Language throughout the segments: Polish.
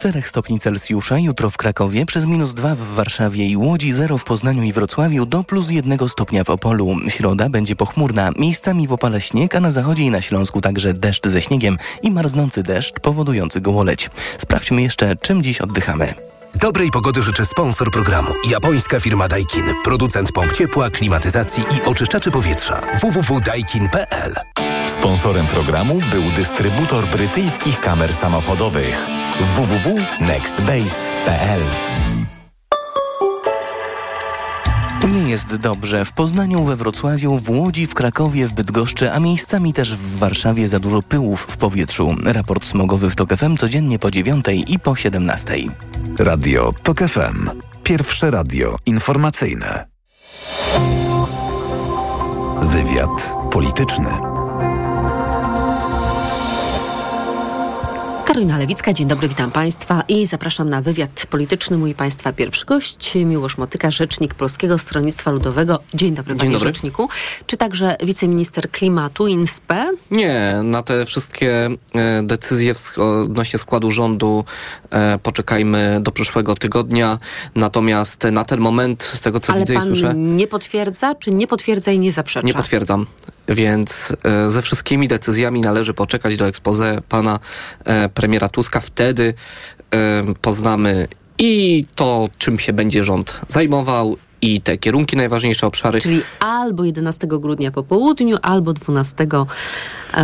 4 stopni Celsjusza, jutro w Krakowie, przez minus 2 w Warszawie i Łodzi, 0 w Poznaniu i Wrocławiu, do plus 1 stopnia w Opolu. Środa będzie pochmurna, miejscami w opale śnieg, a na zachodzie i na Śląsku także deszcz ze śniegiem i marznący deszcz powodujący gołoleć. Sprawdźmy jeszcze, czym dziś oddychamy. Dobrej pogody życzę sponsor programu. Japońska firma Daikin. Producent pomp ciepła, klimatyzacji i oczyszczaczy powietrza. www.daikin.pl Sponsorem programu był dystrybutor brytyjskich kamer samochodowych www.nextbase.pl jest dobrze. W Poznaniu, we Wrocławiu, w Łodzi, w Krakowie, w Bydgoszczy, a miejscami też w Warszawie za dużo pyłów w powietrzu. Raport smogowy w TOK FM codziennie po 9 i po 17. Radio TOK FM. Pierwsze radio informacyjne. Wywiad polityczny. Karolina Lewicka, dzień dobry, witam Państwa i zapraszam na wywiad polityczny. Mój Państwa pierwszy gość, Miłosz Motyka, rzecznik Polskiego Stronnictwa Ludowego. Dzień dobry, dzień panie dobry. rzeczniku. Czy także wiceminister klimatu, INSPE? Nie, na te wszystkie e, decyzje w- odnośnie składu rządu e, poczekajmy do przyszłego tygodnia. Natomiast na ten moment, z tego co Ale widzę i słyszę, nie potwierdza, czy nie potwierdza i nie zaprzecza? nie potwierdzam. Więc e, ze wszystkimi decyzjami należy poczekać do expose pana e, premiera Tuska. Wtedy poznamy i to, czym się będzie rząd zajmował, i te kierunki, najważniejsze obszary. Czyli albo 11 grudnia po południu, albo 12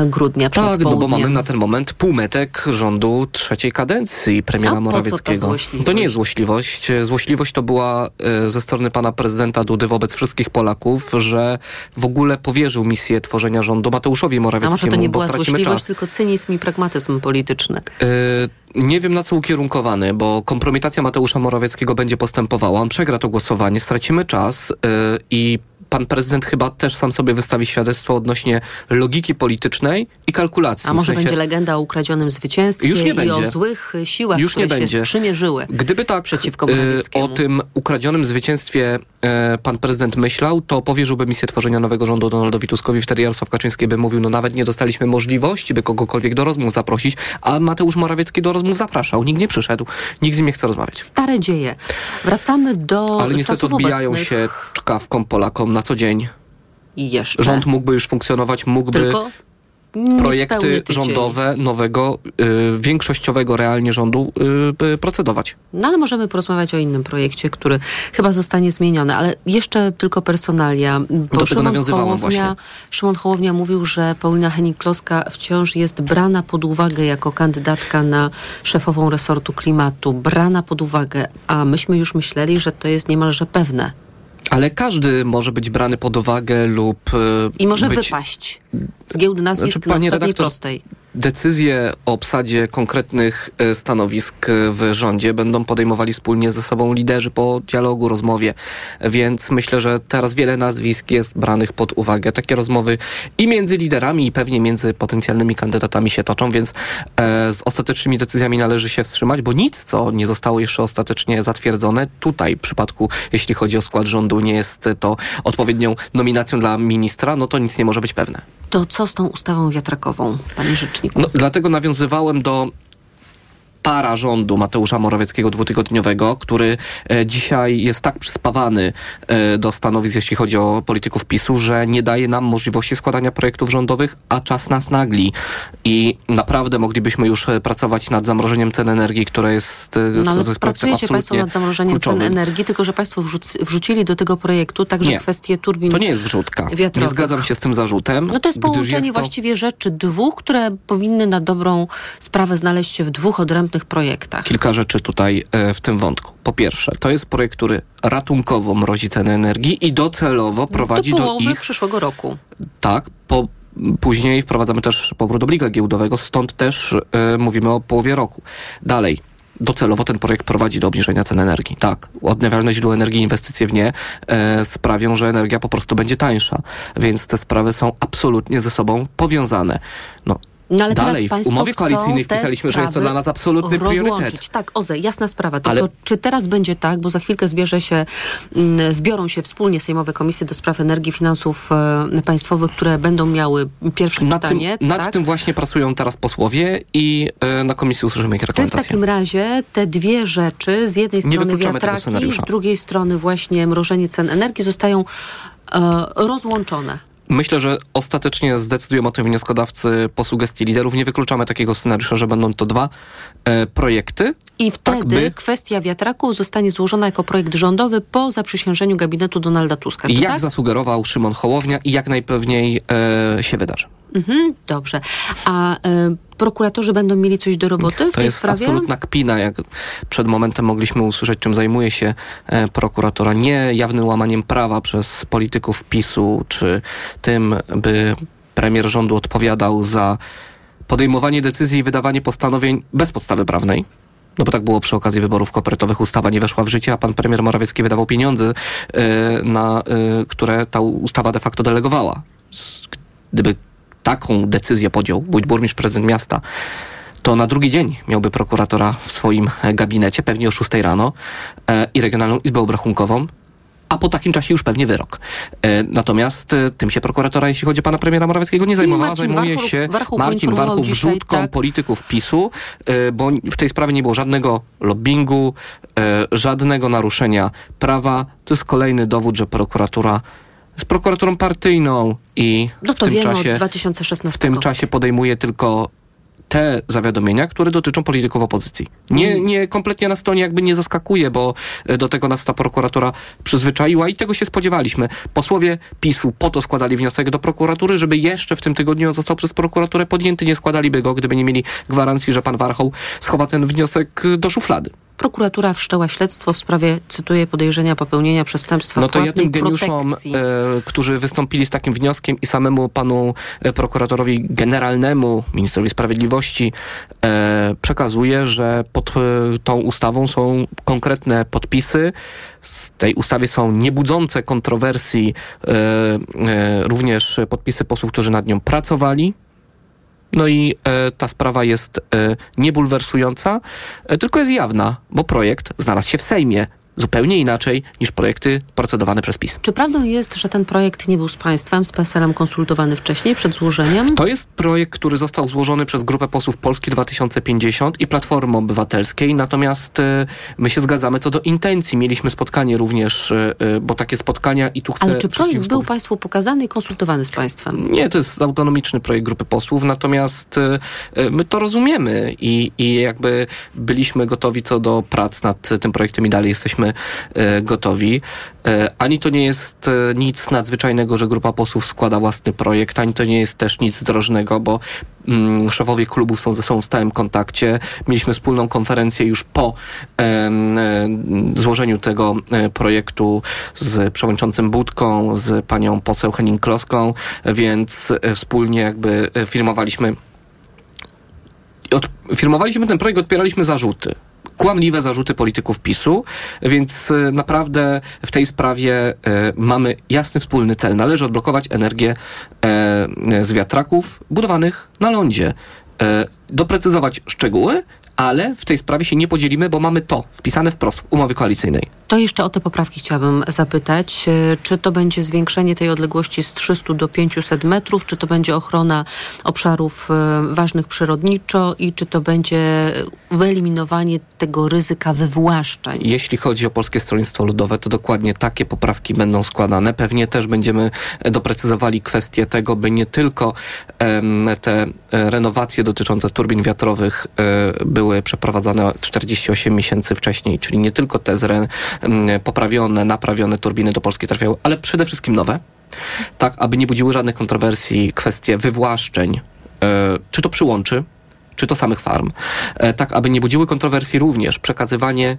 grudnia przed Tak, no bo mamy na ten moment półmetek rządu trzeciej kadencji premiera A Morawieckiego. To nie jest złośliwość. Złośliwość to była e, ze strony pana prezydenta Dudy wobec wszystkich Polaków, że w ogóle powierzył misję tworzenia rządu Mateuszowi A Morawieckiemu, może to nie była złośliwość, czas. tylko cynizm i pragmatyzm polityczny? E, Nie wiem na co ukierunkowany, bo kompromitacja Mateusza Morawieckiego będzie postępowała. On przegra to głosowanie, stracimy czas e, i pan prezydent chyba też sam sobie wystawi świadectwo odnośnie logiki politycznej i kalkulacji. A W może sensie- będzie legenda o ukradzionym zwycięstwie Już nie i będzie. o złych siłach, Już nie które się będzie. sprzymierzyły Gdyby tak przeciwko Morawieckiemu. o tym ukradzionym zwycięstwie e, pan prezydent myślał, to powierzyłby misję tworzenia nowego rządu Donaldowi Tuskowi. Wtedy Jarosław Kaczyński by mówił, no nawet nie dostaliśmy możliwości, by kogokolwiek do rozmów zaprosić, a Mateusz Morawiecki do rozmów zapraszał. Nikt nie przyszedł. Nikt z nim nie chce rozmawiać. Stare dzieje. Wracamy do Ale niestety odbijają obecnych. się czkawką Polakom na co dzień. Jeszcze. Rząd mógłby już funkcjonować, mógłby Tylko projekty rządowe nowego, y, większościowego realnie rządu y, y, procedować. No ale możemy porozmawiać o innym projekcie, który chyba zostanie zmieniony, ale jeszcze tylko personalia. Bo tego nawiązywałem Hołownia, właśnie. Szymon Hołownia mówił, że Paulina Henning-Kloska wciąż jest brana pod uwagę jako kandydatka na szefową resortu klimatu. Brana pod uwagę, a myśmy już myśleli, że to jest niemalże pewne. Ale każdy może być brany pod uwagę lub y, I może być wypaść z giełdy nazwisk Znaczy, na ostatniej redaktor, prostej. Decyzje o obsadzie konkretnych e, stanowisk e, w rządzie będą podejmowali wspólnie ze sobą liderzy po dialogu, rozmowie, więc myślę, że teraz wiele nazwisk jest branych pod uwagę. Takie rozmowy i między liderami, i pewnie między potencjalnymi kandydatami się toczą, więc e, z ostatecznymi decyzjami należy się wstrzymać, bo nic, co nie zostało jeszcze ostatecznie zatwierdzone, tutaj w przypadku, jeśli chodzi o skład rządu, nie jest to odpowiednią nominacją dla ministra, no to nic nie może być pewne. To co z tą ustawą wiatrakową, panie rzeczniku? No, dlatego nawiązywałem do para rządu Mateusza Morawieckiego dwutygodniowego, który e, dzisiaj jest tak przyspawany e, do stanowisk, jeśli chodzi o polityków PiSu, że nie daje nam możliwości składania projektów rządowych, a czas nas nagli. I naprawdę moglibyśmy już e, pracować nad zamrożeniem cen energii, które jest, No ale jest projektem pracujecie Państwo nad zamrożeniem cen kluczowym. energii, tylko że Państwo wrzuc- wrzucili do tego projektu także Nie. kwestię turbin To nie jest wrzutka. Nie wiatrowych. zgadzam się z tym zarzutem. No to jest połączenie jest to... właściwie rzeczy dwóch, które powinny na dobrą sprawę znaleźć się w dwóch odrębnych projektach. kilka rzeczy tutaj e, w tym wątku. Po pierwsze, to jest projekt, który ratunkowo mrozi ceny energii i docelowo prowadzi do do, połowy ich, przyszłego roku. tak, po, później wprowadzamy też powrót obliga giełdowego, stąd też e, mówimy o połowie roku. Dalej. Docelowo ten projekt prowadzi do obniżenia cen energii. Tak, odnawialne źródła energii, inwestycje w nie e, sprawią, że energia po prostu będzie tańsza. Więc te sprawy są absolutnie ze sobą powiązane. No, No ale Dalej, w umowie koalicyjnej wpisaliśmy, że jest to dla nas absolutny rozłączyć. priorytet. Tak, Oze, jasna sprawa. Tylko Ale- czy teraz będzie tak, bo za chwilkę zbierze się, mm, zbiorą się wspólnie Sejmowe Komisje do Spraw Energii i Finansów e, Państwowych, które będą miały pierwsze Nad, tym, czytanie. nad tak? tym właśnie pracują teraz posłowie i e, na komisji usłyszymy ich Czy w rekomendacje. takim razie te dwie rzeczy, z jednej strony wiatraki, z drugiej strony właśnie mrożenie cen energii zostają e, rozłączone. Myślę, że ostatecznie zdecydują o tym wnioskodawcy po sugestii liderów. Nie wykluczamy takiego scenariusza, że będą to dwa e, projekty. I wtedy Tak, by- kwestia wiatraków zostanie złożona jako projekt rządowy po zaprzysiężeniu gabinetu Donalda Tuska. Czy Jak tak? zasugerował Szymon Hołownia i jak najpewniej e, się wydarzy. Mhm, dobrze. A e, prokuratorzy będą mieli coś do roboty w To tej jest sprawie? absolutna kpina, jak przed momentem mogliśmy usłyszeć, czym zajmuje się e, prokuratora. Nie jawnym łamaniem prawa przez polityków PiSu, czy tym, by premier rządu odpowiadał za podejmowanie decyzji i wydawanie postanowień bez podstawy prawnej. No bo tak było przy okazji wyborów kopertowych. Ustawa nie weszła w życie, a pan premier Morawiecki wydawał pieniądze, e, na, e, które ta ustawa de facto delegowała. Gdyby taką decyzję podjął wójt burmistrz, prezydent miasta, to na drugi dzień miałby prokuratora w swoim gabinecie, pewnie o 6 rano e, i Regionalną Izbę Obrachunkową, a po takim czasie już pewnie wyrok. E, natomiast e, tym się prokuratora, jeśli chodzi o pana premiera Morawieckiego, nie zajmowała. Marcin Zajmuje Warchoł- się Warchoł Marcin dzisiaj, wrzutką tak. polityków PiSu, bo w tej sprawie nie było żadnego lobbingu, żadnego naruszenia prawa. To jest kolejny dowód, że prokuratura jest prokuraturą partyjną i No w tym czasie od 2016. w tym czasie podejmuje tylko te zawiadomienia, które dotyczą polityków opozycji. Nie, Mm. nie kompletnie nas to nie- jakby nie zaskakuje, bo e, do tego nas ta prokuratura przyzwyczaiła i tego się spodziewaliśmy. Posłowie PiSu po to składali wniosek do prokuratury, żeby jeszcze w tym tygodniu został przez prokuraturę podjęty. Nie składaliby go, gdyby nie mieli gwarancji, że pan Warchoł schowa ten wniosek do szuflady. Prokuratura wszczęła śledztwo w sprawie, cytuję, podejrzenia popełnienia przestępstwa No to ja tym geniuszom, e, którzy wystąpili z takim wnioskiem i samemu panu e, prokuratorowi generalnemu, ministrowi sprawiedliwości, e, przekazuję, że pod e, tą ustawą są konkretne podpisy. Z tej ustawie są niebudzące kontrowersji e, e, również podpisy posłów, którzy nad nią pracowali. No i e, ta sprawa jest e, niebulwersująca, e, tylko jest jawna, bo projekt znalazł się w Sejmie zupełnie inaczej niż projekty procedowane przez PiS. Czy prawdą jest, że ten projekt nie był z państwem, z PSL-em konsultowany wcześniej, przed złożeniem? To jest projekt, który został złożony przez grupę posłów Polski 2050 i Platformy Obywatelskiej, natomiast e, my się zgadzamy co do intencji. Mieliśmy spotkanie również, e, e, bo takie spotkania i tu chcę Ale czy projekt był państwu pokazany i konsultowany z państwem? Nie, to jest autonomiczny projekt grupy posłów, natomiast my to rozumiemy i, i jakby byliśmy gotowi co do prac nad tym projektem i dalej jesteśmy e, gotowi. E, Ani to nie jest e, nic nadzwyczajnego, że grupa posłów składa własny projekt, ani to nie jest też nic zdrożnego, bo mm, szefowie klubów są ze sobą w stałym kontakcie. Mieliśmy wspólną konferencję już po złożeniu tego projektu z przewodniczącym Budką, z panią poseł Henning Kloską, więc wspólnie jakby firmowaliśmy od, firmowaliśmy ten projekt, odpieraliśmy zarzuty. Kłamliwe zarzuty polityków PiSu, więc e, naprawdę w tej sprawie e, mamy jasny wspólny cel. Należy odblokować energię e, z wiatraków budowanych na lądzie. E, doprecyzować szczegóły, ale w tej sprawie się nie podzielimy, bo mamy to wpisane wprost w umowie koalicyjnej. To jeszcze o te poprawki chciałabym zapytać. E, Czy to będzie zwiększenie tej odległości z 300 do 500 metrów, czy to będzie ochrona obszarów e, ważnych przyrodniczo i czy to będzie wyeliminowanie tego ryzyka wywłaszczeń? Jeśli chodzi o Polskie Stronnictwo Ludowe, to dokładnie takie poprawki będą składane. Pewnie też będziemy e, doprecyzowali kwestię tego, by nie tylko em, te renowacje dotyczące turbin wiatrowych e, były przeprowadzane 48 miesięcy wcześniej, czyli nie tylko te zre, em, poprawione, naprawione turbiny do Polski trafiały, ale przede wszystkim nowe. Tak, aby nie budziły żadnych kontrowersji kwestie wywłaszczeń, e, czy to przyłączy, czy to samych farm, e, tak aby nie budziły kontrowersji również przekazywanie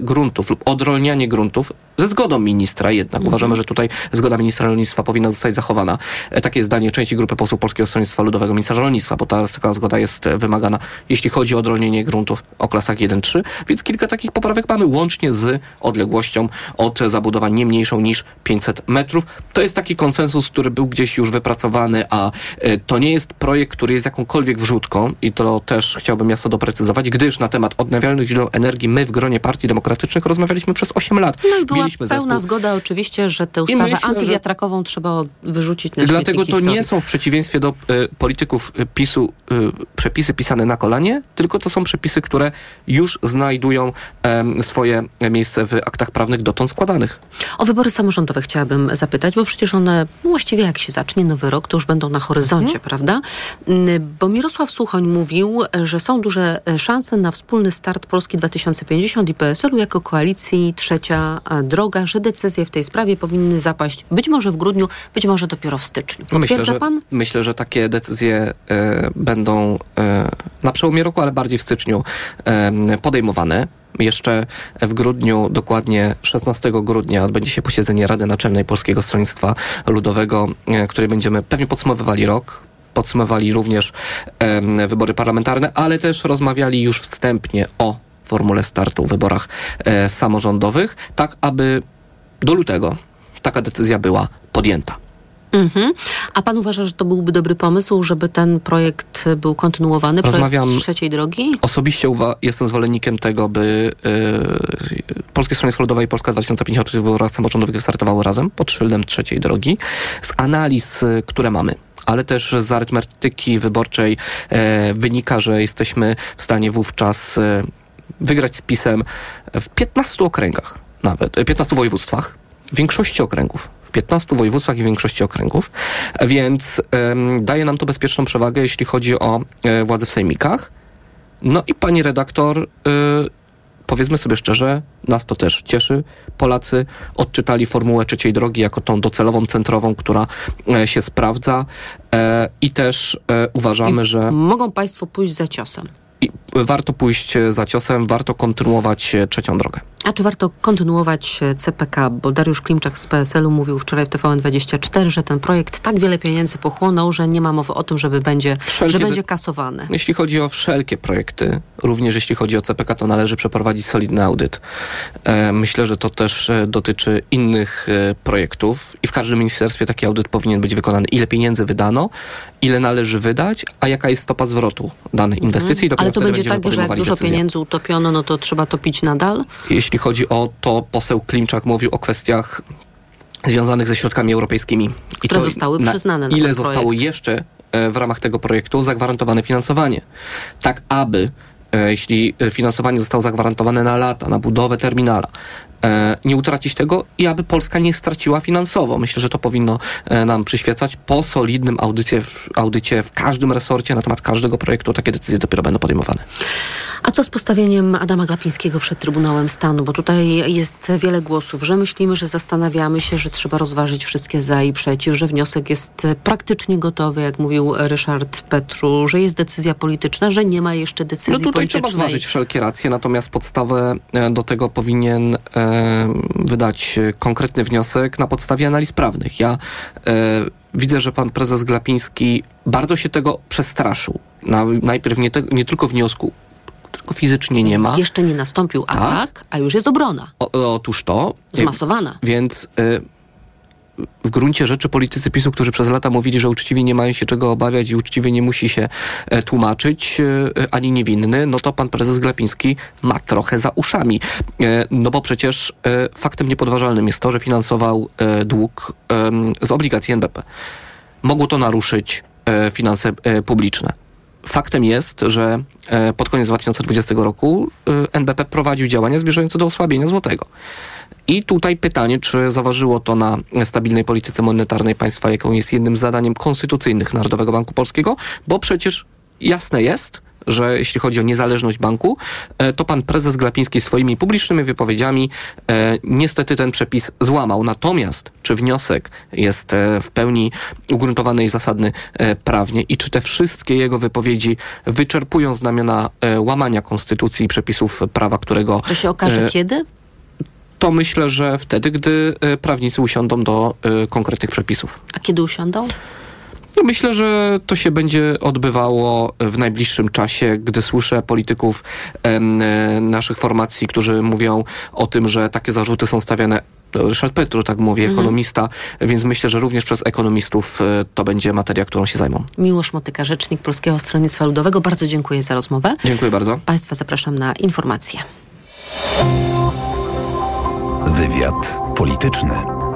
gruntów lub odrolnianie gruntów ze zgodą ministra jednak. Uważamy, że tutaj zgoda ministra rolnictwa powinna zostać zachowana. E, Takie zdanie części grupy posłów Polskiego Stronnictwa Ludowego ministra rolnictwa, bo ta, taka zgoda jest e, wymagana, jeśli chodzi o odrolnienie gruntów o klasach 1-3. Więc kilka takich poprawek mamy łącznie z odległością od zabudowań nie mniejszą niż 500 metrów. To jest taki konsensus, który był gdzieś już wypracowany, a e, to nie jest projekt, który jest jakąkolwiek wrzutką i to też chciałbym jasno doprecyzować, gdyż na temat odnawialnych źródeł energii my w gronie partii demokratycznych rozmawialiśmy przez 8 lat. No i była Mieliśmy pełna zespół. zgoda oczywiście, że tę ustawę myślę, że- antywiatrakową trzeba wyrzucić na Dlatego to historii. nie są w przeciwieństwie do y, polityków y, PiSu y, przepisy pisane na kolanie, tylko to są przepisy, które już znajdują em, swoje miejsce w aktach prawnych dotąd składanych. O wybory samorządowe chciałabym zapytać, bo przecież one właściwie jak się zacznie nowy rok, to już będą na horyzoncie, Mhm. prawda? Mm, Bo Mirosław Suchoń mówił, że są duże e, szanse na wspólny start Polski 2050 i PSL-u jako koalicji Trzecia e, Droga, że decyzje w tej sprawie powinny zapaść być może w grudniu, być może dopiero w styczniu. No myślę, Potwierdza że, pan? myślę, że takie decyzje e, będą e, na przełomie roku, ale bardziej w styczniu e, podejmowane. Jeszcze w grudniu, dokładnie 16 grudnia, odbędzie się posiedzenie Rady Naczelnej Polskiego Stronnictwa Ludowego, e, której będziemy pewnie podsumowywali rok. Podsumowali również em, wybory parlamentarne, ale też rozmawiali już wstępnie o formule startu w wyborach e, samorządowych, tak aby do lutego taka decyzja była podjęta. Mhm. A pan uważa, że to byłby dobry pomysł, żeby ten projekt był kontynuowany, Rozmawiam- projekt Trzeciej Drogi? Osobiście uwa- jestem zwolennikiem tego, by yy, Polskie Stronnictwo Ludowe i Polska 2050 w wyborach samorządowych wystartowały razem pod szyldem trzeciej drogi. Z analiz, y, które mamy ale też z arytmetyki wyborczej e, wynika, że jesteśmy w stanie wówczas e, wygrać z PiSem w 15 okręgach nawet, e, 15 województwach, w większości okręgów. W 15 województwach i większości okręgów, więc em, daje nam to bezpieczną przewagę, jeśli chodzi o e, władze w sejmikach. No i pani redaktor, y, powiedzmy sobie szczerze, nas to też cieszy. Polacy odczytali formułę trzeciej drogi jako tą docelową, centrową, która e, się sprawdza e, i też e, uważamy, że Mogą państwo pójść za ciosem. I warto pójść e, za ciosem, warto kontynuować e, trzecią drogę. A czy warto kontynuować e, CPK? Bo Dariusz Klimczak z PSL-u mówił wczoraj w TVN24, że ten projekt tak wiele pieniędzy pochłonął, że nie ma mowy o tym, żeby będzie, Wszelkie że będzie kasowany. Jeśli chodzi o wszelkie projekty, również jeśli chodzi o CPK, to należy przeprowadzić solidny audyt. Myślę, że to też dotyczy innych projektów i w każdym ministerstwie taki audyt powinien być wykonany. Ile pieniędzy wydano, ile należy wydać, a jaka jest stopa zwrotu danej inwestycji. dopiero Ale to będzie tak, że jak dużo decyzję. pieniędzy utopiono, no to trzeba topić nadal? Jeśli chodzi o to, poseł Klimczak mówił o kwestiach związanych ze środkami europejskimi. I Które to zostały przyznane na Ile zostało projekt. jeszcze e, w ramach tego projektu zagwarantowane finansowanie. Tak aby, e, jeśli e, finansowanie zostało zagwarantowane na lata, na budowę terminala, nie utracić tego i aby Polska nie straciła finansowo. Myślę, że to powinno e, nam przyświecać po solidnym audycie, audycie w każdym resorcie na temat każdego projektu. Takie decyzje dopiero będą podejmowane. A co z postawieniem Adama Glapińskiego przed Trybunałem Stanu? Bo tutaj jest wiele głosów, że myślimy, że zastanawiamy się, że trzeba rozważyć wszystkie za i przeciw, że wniosek jest e, praktycznie gotowy, jak mówił Ryszard Petru, że jest decyzja polityczna, że nie ma jeszcze decyzji No tutaj politycznej. trzeba zważyć wszelkie racje, natomiast podstawę e, do tego powinien e, wydać e, konkretny wniosek na podstawie analiz prawnych. Ja e, widzę, że pan prezes Glapiński bardzo się tego przestraszył. Na, najpierw nie, te, nie tylko wniosku, tylko fizycznie nie ma. Jeszcze nie nastąpił Tak? atak, a już jest obrona. O, otóż to. Zmasowana. Więc y, w gruncie rzeczy politycy PiSu, którzy przez lata mówili, że uczciwie nie mają się czego obawiać i uczciwie nie musi się e, tłumaczyć, e, ani niewinny, no to pan prezes Glapiński ma trochę za uszami. E, No bo przecież faktem niepodważalnym jest to, że finansował dług z obligacji NBP. Mogło to naruszyć finanse publiczne. Faktem jest, że pod koniec 2020 roku NBP prowadził działania zmierzające do osłabienia złotego. I tutaj pytanie, czy zaważyło to na stabilnej polityce monetarnej państwa, jaką jest jednym z zadaniem konstytucyjnych Narodowego Banku Polskiego, bo przecież jasne jest, że jeśli chodzi o niezależność banku, e, to pan prezes Glapiński swoimi publicznymi wypowiedziami e, niestety ten przepis złamał. Natomiast czy wniosek jest e, w pełni ugruntowany i zasadny prawnie i czy te wszystkie jego wypowiedzi wyczerpują znamiona łamania konstytucji i przepisów prawa, którego To się okaże kiedy? To myślę, że wtedy, gdy e, prawnicy usiądą do e, konkretnych przepisów. A kiedy usiądą? No myślę, że to się będzie odbywało w najbliższym czasie, gdy słyszę polityków em, e, naszych formacji, którzy mówią o tym, że takie zarzuty są stawiane. Ryszard Petru tak mówi, ekonomista, więc myślę, że również przez ekonomistów e, to będzie materia, którą się zajmą. Miłosz Motyka, rzecznik Polskiego Stronnictwa Ludowego. Bardzo dziękuję za rozmowę. Dziękuję bardzo. Państwa zapraszam na informacje. Wywiad polityczny.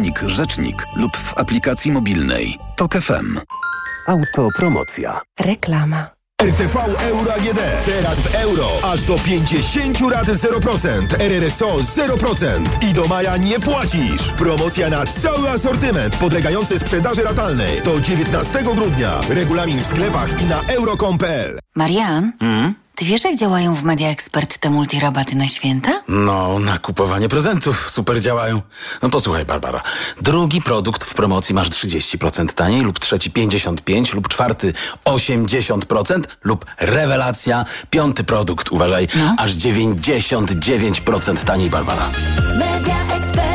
rzecznik lub w aplikacji mobilnej. TOK FM. Autopromocja. Reklama. RTV Euro AGD. Teraz w euro. Aż do 50 rat 0%. RRSO 0%. I do maja nie płacisz. Promocja na cały asortyment podlegający sprzedaży ratalnej. Do 19 grudnia. Regulamin w sklepach i na euro.com.pl. Marian, ty wiesz jak działają w Media Expert te multirabaty na święta? No, na kupowanie prezentów super działają. No posłuchaj, Barbara. Drugi produkt w promocji masz 30% taniej, lub trzeci 55%, lub czwarty 80%, lub rewelacja, piąty produkt, uważaj, No. aż 99% taniej, Barbara. Media ekspert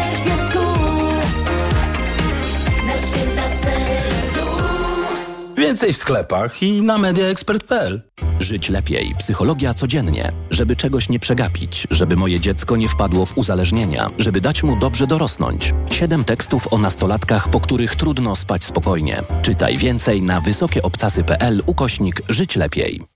Więcej w sklepach i na mediaexpert.pl. Żyć lepiej. Psychologia codziennie. Żeby czegoś nie przegapić, żeby moje dziecko nie wpadło w uzależnienia, żeby dać mu dobrze dorosnąć. Siedem tekstów o nastolatkach, po których trudno spać spokojnie. Czytaj więcej na wysokieobcasy.pl ukośnik Żyć lepiej.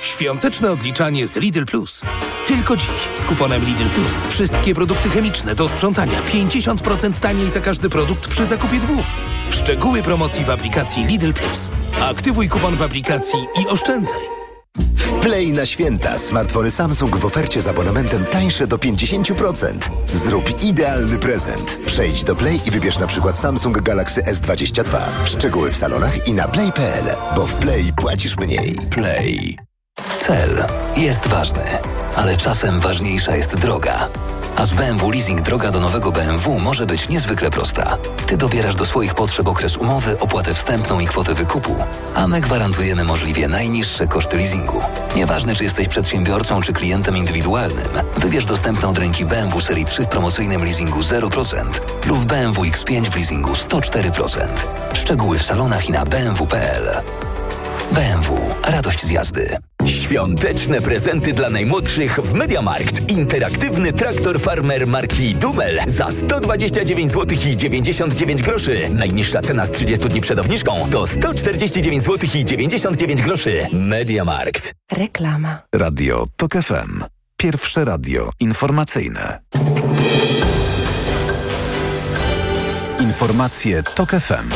Świąteczne odliczanie z Lidl Plus. Tylko dziś z kuponem Lidl Plus wszystkie produkty chemiczne do sprzątania 50% taniej za każdy produkt przy zakupie dwóch. Szczegóły promocji w aplikacji Lidl Plus. Aktywuj kupon w aplikacji i oszczędzaj. Play na święta. Smartfony Samsung w ofercie z abonamentem tańsze do 50%. Zrób idealny prezent. Przejdź do Play i wybierz na przykład Samsung Galaxy S22. Szczegóły w salonach i na play.pl, bo w Play płacisz mniej. Play. Cel jest ważny, ale czasem ważniejsza jest droga. A z BMW Leasing droga do nowego BMW może być niezwykle prosta. Ty dobierasz do swoich potrzeb okres umowy, opłatę wstępną i kwotę wykupu, a my gwarantujemy możliwie najniższe koszty leasingu. Nieważne, czy jesteś przedsiębiorcą, czy klientem indywidualnym, wybierz dostępną od ręki BMW Serii 3 w promocyjnym leasingu 0% lub BMW X5 w leasingu 104%. Szczegóły w salonach i na bmw.pl. BMW. Radość z jazdy. Świąteczne prezenty dla najmłodszych w Mediamarkt. Interaktywny traktor farmer marki Dumel za 129 zł i 99 groszy. Najniższa cena z 30 dni przed obniżką to 149 zł i 99 groszy. Mediamarkt. Reklama. Radio TOK FM. Pierwsze radio informacyjne. Informacje TOK FM.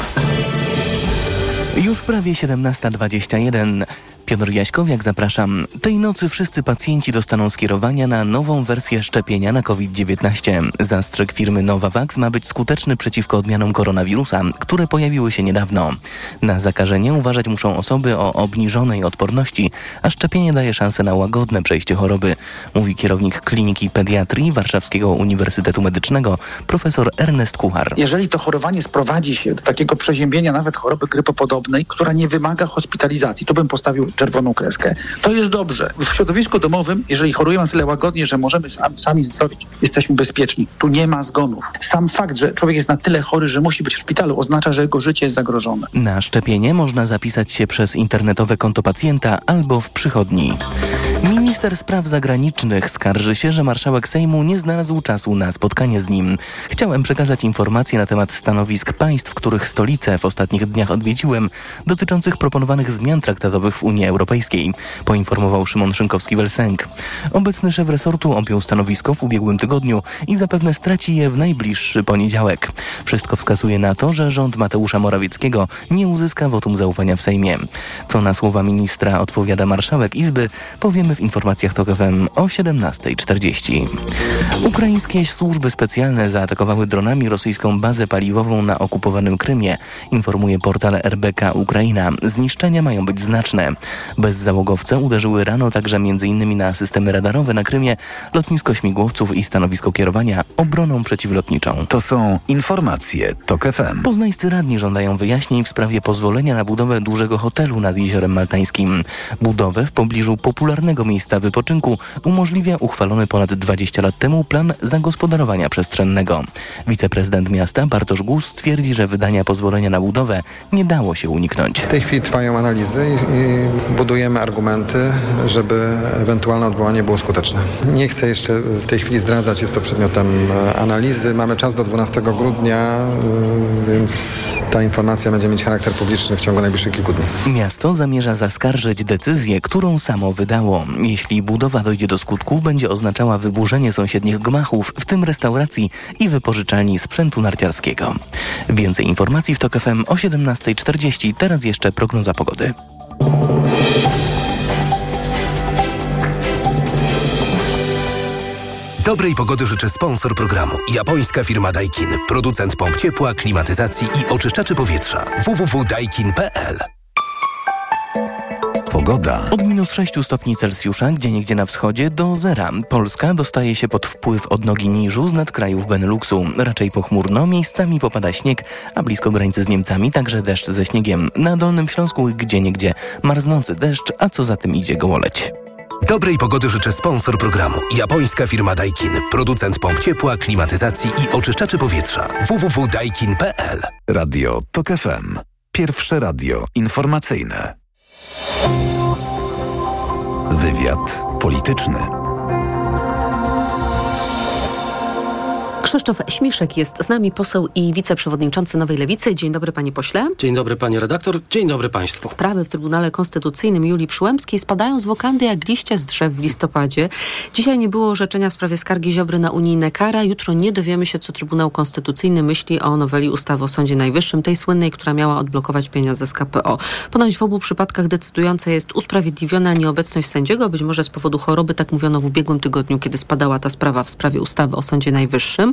Już prawie 17.21. Piotr Jaśkowiak, zapraszam. Tej nocy wszyscy pacjenci dostaną skierowania na nową wersję szczepienia na COVID-19. Zastrzyk firmy Novavax ma być skuteczny przeciwko odmianom koronawirusa, które pojawiły się niedawno. Na zakażenie uważać muszą osoby o obniżonej odporności, a szczepienie daje szansę na łagodne przejście choroby, mówi kierownik Kliniki Pediatrii Warszawskiego Uniwersytetu Medycznego, profesor Ernest Kuchar. Jeżeli to chorowanie sprowadzi się do takiego przeziębienia nawet choroby grypopodobnej, która nie wymaga hospitalizacji, to bym postawił czerwoną kreskę. To jest dobrze. W środowisku domowym, jeżeli chorujemy tyle łagodnie, że możemy sam, sami zdrowić, jesteśmy bezpieczni. Tu nie ma zgonów. Sam fakt, że człowiek jest na tyle chory, że musi być w szpitalu, oznacza, że jego życie jest zagrożone. Na szczepienie można zapisać się przez internetowe konto pacjenta albo w przychodni. Minister Spraw Zagranicznych skarży się, że marszałek Sejmu nie znalazł czasu na spotkanie z nim. Chciałem przekazać informacje na temat stanowisk państw, których stolice w ostatnich dniach odwiedziłem, dotyczących proponowanych zmian traktatowych w Unii Europejskiej, poinformował Szymon Szynkowski-Welsenk. Obecny szef resortu objął stanowisko w ubiegłym tygodniu i zapewne straci je w najbliższy poniedziałek. Wszystko wskazuje na to, że rząd Mateusza Morawieckiego nie uzyska wotum zaufania w Sejmie. Co na słowa ministra odpowiada marszałek Izby, powiemy w informacjach TOK FM o 17.40. Ukraińskie służby specjalne zaatakowały dronami rosyjską bazę paliwową na okupowanym Krymie, informuje portal RBK Ukraina. Zniszczenia mają być znaczne. Bezzałogowce uderzyły rano także m.in. na systemy radarowe na Krymie, lotnisko śmigłowców i stanowisko kierowania obroną przeciwlotniczą. To są informacje TOK FM. Poznańscy radni żądają wyjaśnień w sprawie pozwolenia na budowę dużego hotelu nad Jeziorem Maltańskim. Budowę w pobliżu popularnego miejsca wypoczynku umożliwia uchwalony ponad 20 lat temu plan zagospodarowania przestrzennego. Wiceprezydent miasta Bartosz Gus twierdzi, że wydania pozwolenia na budowę nie dało się uniknąć. W tej chwili trwają analizy i, i budujemy argumenty, żeby ewentualne odwołanie było skuteczne. Nie chcę jeszcze w tej chwili zdradzać, jest to przedmiotem e, analizy. Mamy czas do 12 grudnia, e, więc ta informacja będzie mieć charakter publiczny w ciągu najbliższych kilku dni. Miasto zamierza zaskarżyć decyzję, którą samo wydało. Jeśli budowa dojdzie do skutku, będzie oznaczała wyburzenie sąsiednich gmachów, w tym restauracji i wypożyczalni sprzętu narciarskiego. Więcej informacji w TOK FM o 17.40. Teraz jeszcze prognoza pogody. Dobrej pogody życzę sponsor programu. Japońska firma Daikin. Producent pomp ciepła, klimatyzacji i oczyszczaczy powietrza. www.daikin.pl Pogoda. Od minus 6 stopni Celsjusza, gdzie niegdzie na wschodzie, do zera. Polska dostaje się pod wpływ odnogi niżu z nad krajów Beneluxu. Raczej pochmurno, miejscami popada śnieg, a blisko granicy z Niemcami także deszcz ze śniegiem. Na Dolnym Śląsku gdzie niegdzie marznący deszcz, a co za tym idzie gołoleć. Dobrej pogody życzę sponsor programu. Japońska firma Daikin. Producent pomp ciepła, klimatyzacji i oczyszczaczy powietrza. www.daikin.pl Radio TOK FM. Pierwsze radio informacyjne. Wywiad polityczny. Krzysztof Śmiszek jest z nami, poseł i wiceprzewodniczący Nowej Lewicy. Dzień dobry, panie pośle. Dzień dobry, panie redaktor. Dzień dobry państwu. Sprawy w Trybunale Konstytucyjnym Julii Przyłębskiej spadają z wokandy jak liście z drzew w listopadzie. Dzisiaj nie było orzeczenia w sprawie skargi Ziobry na unijne kara. Jutro nie dowiemy się, co Trybunał Konstytucyjny myśli o noweli ustawy o Sądzie Najwyższym, tej słynnej, która miała odblokować pieniądze z KPO. Ponoć w obu przypadkach decydująca jest usprawiedliwiona nieobecność sędziego, być może z powodu choroby, tak mówiono w ubiegłym tygodniu, kiedy spadała ta sprawa w sprawie ustawy o Sądzie Najwyższym.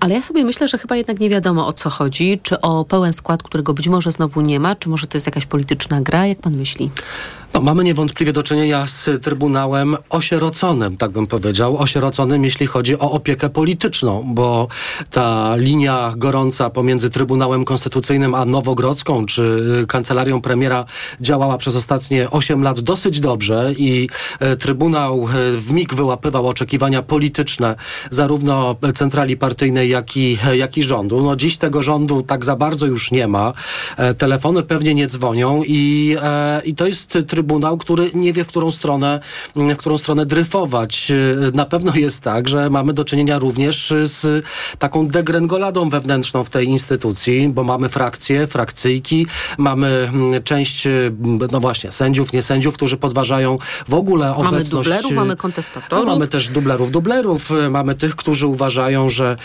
Ale ja sobie myślę, że chyba jednak nie wiadomo o co chodzi. Czy o pełen skład, którego być może znowu nie ma, czy może to jest jakaś polityczna gra? Jak pan myśli? No, mamy niewątpliwie do czynienia z Trybunałem osieroconym, tak bym powiedział. Osieroconym, jeśli chodzi o opiekę polityczną, bo ta linia gorąca pomiędzy Trybunałem Konstytucyjnym a Nowogrodzką, czy Kancelarią Premiera działała przez ostatnie 8 lat dosyć dobrze i e, Trybunał e, w mig wyłapywał oczekiwania polityczne zarówno centrali partyjnej, jak i, jak i rządu. No dziś tego rządu tak za bardzo już nie ma. E, telefony pewnie nie dzwonią i, e, i to jest Trybunał, który nie wie, w którą stronę, w którą stronę dryfować. Na pewno jest tak, że mamy do czynienia również z taką degrengoladą wewnętrzną w tej instytucji, bo mamy frakcje, frakcyjki, mamy część, no właśnie, sędziów, nie sędziów, którzy podważają w ogóle mamy obecność... Mamy dublerów, mamy kontestatorów. No, mamy też dublerów, dublerów, mamy tych, którzy uważają, że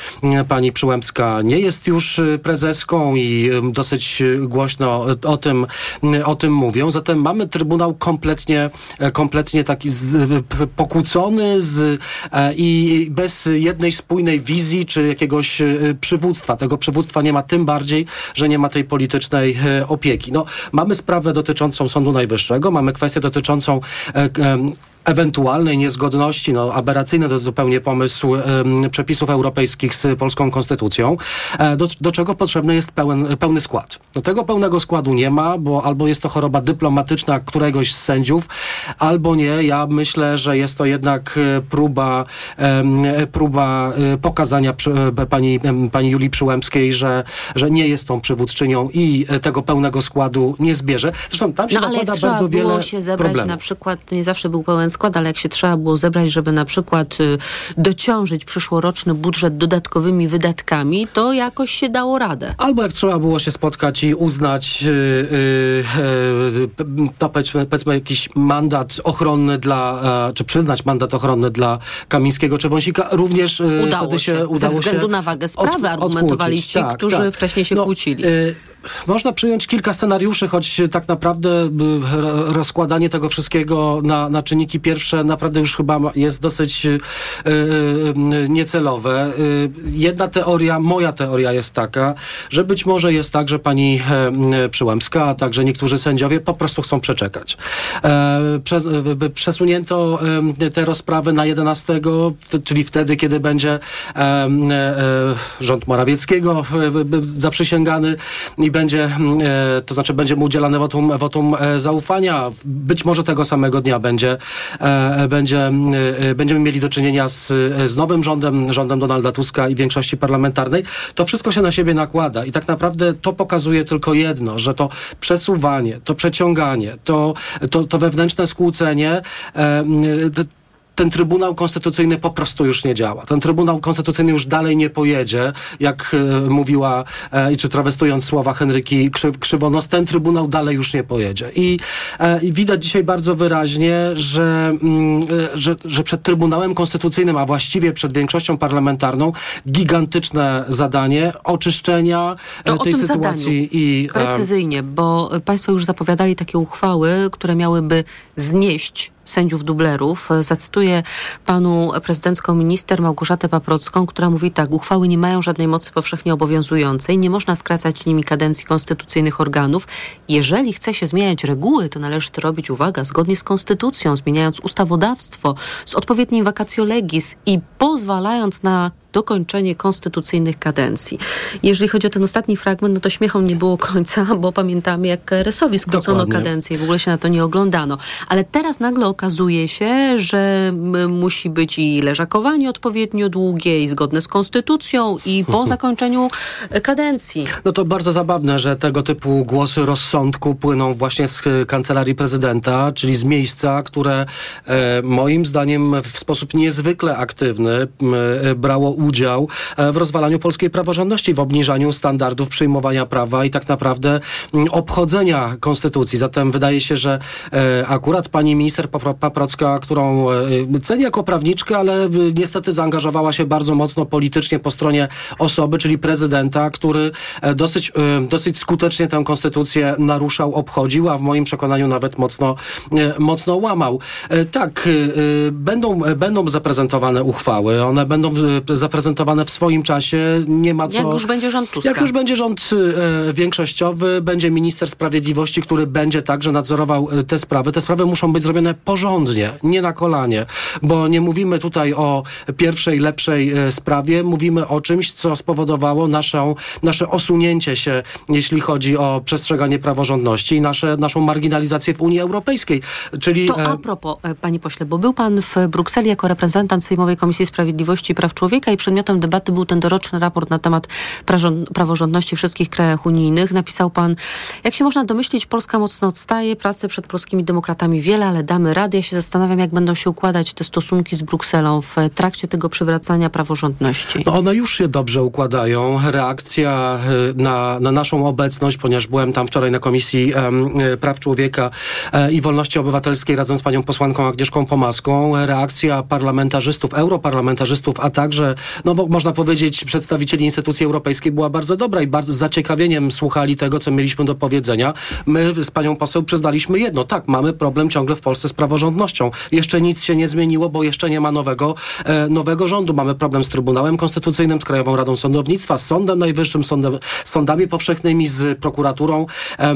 pani Przyłębska nie jest już y, prezeską i dosyć y, głośno o tym, y, o tym mówią. Zatem mamy Trybunał kompletnie, e, kompletnie taki z, pokłócony z, e, i bez jednej spójnej wizji czy jakiegoś przywództwa. Tego przywództwa nie ma tym bardziej, że nie ma tej politycznej e, opieki. No, mamy sprawę dotyczącą Sądu Najwyższego, mamy kwestię dotyczącą ewentualnej niezgodności, no aberracyjny to zupełnie pomysł przepisów europejskich z polską konstytucją, e, do, do czego potrzebny jest pełen, pełny skład. No tego pełnego składu nie ma, bo albo jest to choroba dyplomatyczna któregoś z sędziów, albo nie. Ja myślę, że jest to jednak e, próba, e, próba pokazania przy, pani, pani Julii Przyłębskiej, że, że nie jest tą przywódczynią i tego pełnego składu nie zbierze. Zresztą tam się No ale jak trzeba bardzo było wiele się zebrać problemów. na przykład, nie zawsze był pełen skład, ale jak się trzeba było zebrać, żeby na przykład y, dociążyć przyszłoroczny budżet dodatkowymi wydatkami, to jakoś się dało radę. Albo jak trzeba było się spotkać i uznać, yy, yy, yy, to powiedzmy, powiedzmy jakiś mandat ochronny dla, e, czy przyznać mandat ochronny dla Kamińskiego czy Wąsika, również yy, Udało wtedy się, się. Ze udało względu się na wagę sprawy argumentowali odkłócić. ci, którzy wcześniej się kłócili. y, można przyjąć kilka scenariuszy, choć tak naprawdę y, ro- rozkładanie tego wszystkiego na, na czynniki pierwsze naprawdę już chyba jest dosyć y, y, niecelowe. Jedna teoria, moja teoria jest taka, że być może jest tak, że pani e, Przyłębska, a także niektórzy sędziowie po prostu chcą przeczekać. E, Prze, przesunięto e, te rozprawy na 11, w- czyli wtedy, kiedy będzie rząd Morawieckiego zaprzysięgany i będzie, mm, e, to znaczy będzie mu udzielane wotum, wotum e, zaufania. Być może tego samego dnia będzie, e, będzie, mm, będziemy mieli do czynienia z, z nowym rządem, rządem Donalda Tuska i większości parlamentarnej. To wszystko się na siebie nakłada i tak naprawdę to pokazuje tylko jedno, że to przesuwanie, to przeciąganie, to, to, to wewnętrzne skłócenie ten Trybunał Konstytucyjny po prostu już nie działa. Ten Trybunał Konstytucyjny już dalej nie pojedzie, jak e, mówiła, e, i czy trawestując słowa Henryki Krzy, Krzywonos, ten Trybunał dalej już nie pojedzie. I, e, i widać dzisiaj bardzo wyraźnie, że, mm, e, że, że przed Trybunałem Konstytucyjnym, a właściwie przed większością parlamentarną, gigantyczne zadanie oczyszczenia e, To tej sytuacji i e, Precyzyjnie, bo Państwo już zapowiadali takie uchwały, które miałyby znieść sędziów dublerów. Zacytuję panu prezydencką minister Małgorzatę Paprocką, która mówi tak, uchwały nie mają żadnej mocy powszechnie obowiązującej, nie można skracać nimi kadencji konstytucyjnych organów. Jeżeli chce się zmieniać reguły, to należy to robić, uwaga, zgodnie z konstytucją, zmieniając ustawodawstwo, z odpowiedniej vacatio legis i pozwalając na dokończenie konstytucyjnych kadencji. Jeżeli chodzi o ten ostatni fragment, no to śmiechom nie było końca, bo pamiętamy, jak KRS-owi skrócono Dokładnie. kadencję, w ogóle się na to nie oglądano. Ale teraz nagle okazuje się, że musi być i leżakowanie odpowiednio długie i zgodne z konstytucją i po zakończeniu kadencji. No to bardzo zabawne, że tego typu głosy rozsądku płyną właśnie z e, kancelarii prezydenta, czyli z miejsca, które e, moim zdaniem w sposób niezwykle aktywny e, brało udział w rozwalaniu polskiej praworządności, w obniżaniu standardów przyjmowania prawa i tak naprawdę obchodzenia konstytucji. Zatem wydaje się, że akurat pani minister Paprocka, którą e, cenię jako prawniczkę, ale e, niestety zaangażowała się bardzo mocno politycznie po stronie osoby, czyli prezydenta, który e, dosyć, dosyć skutecznie tę konstytucję naruszał, obchodził, a w moim przekonaniu nawet mocno, mocno łamał. Tak, będą, będą zaprezentowane uchwały, one będą zaprezentowane w swoim czasie, nie ma co... Jak już będzie rząd Tuska. Jak już będzie rząd większościowy, będzie minister sprawiedliwości, który będzie także nadzorował te sprawy. Te sprawy muszą być zrobione porządnie, nie na kolanie, bo nie mówimy tutaj o pierwszej, lepszej e, sprawie, mówimy o czymś, co spowodowało naszą, nasze osunięcie się, jeśli chodzi o przestrzeganie praworządności i nasze, naszą marginalizację w Unii Europejskiej. Czyli To e, a propos, e, panie pośle, bo był pan w Brukseli jako reprezentant Sejmowej Komisji Sprawiedliwości i Praw Człowieka i przedmiotem debaty był ten doroczny raport na temat praworządności w wszystkich krajach unijnych. Napisał pan, jak się można domyślić, Polska mocno odstaje, pracy przed polskimi demokratami wiele, ale damy radę. Rady. Ja się zastanawiam, jak będą się układać te stosunki z Brukselą w trakcie tego przywracania praworządności. No one już się dobrze układają. Reakcja y, na, na naszą obecność, ponieważ byłem tam wczoraj na Komisji y, Praw Człowieka e, i Wolności Obywatelskiej razem z panią posłanką Agnieszką Pomaską. Reakcja parlamentarzystów, europarlamentarzystów, a także, no można powiedzieć, przedstawicieli instytucji europejskiej była bardzo dobra i bardzo z zaciekawieniem słuchali tego, co mieliśmy do powiedzenia. My z panią poseł przyznaliśmy jedno. Tak, mamy problem ciągle w Polsce z praworządnością. Jeszcze nic się nie zmieniło, bo jeszcze nie ma nowego, e, nowego rządu. Mamy problem z Trybunałem Konstytucyjnym, z Krajową Radą Sądownictwa, z Sądem Najwyższym, sądem, sądami powszechnymi, z prokuraturą, e,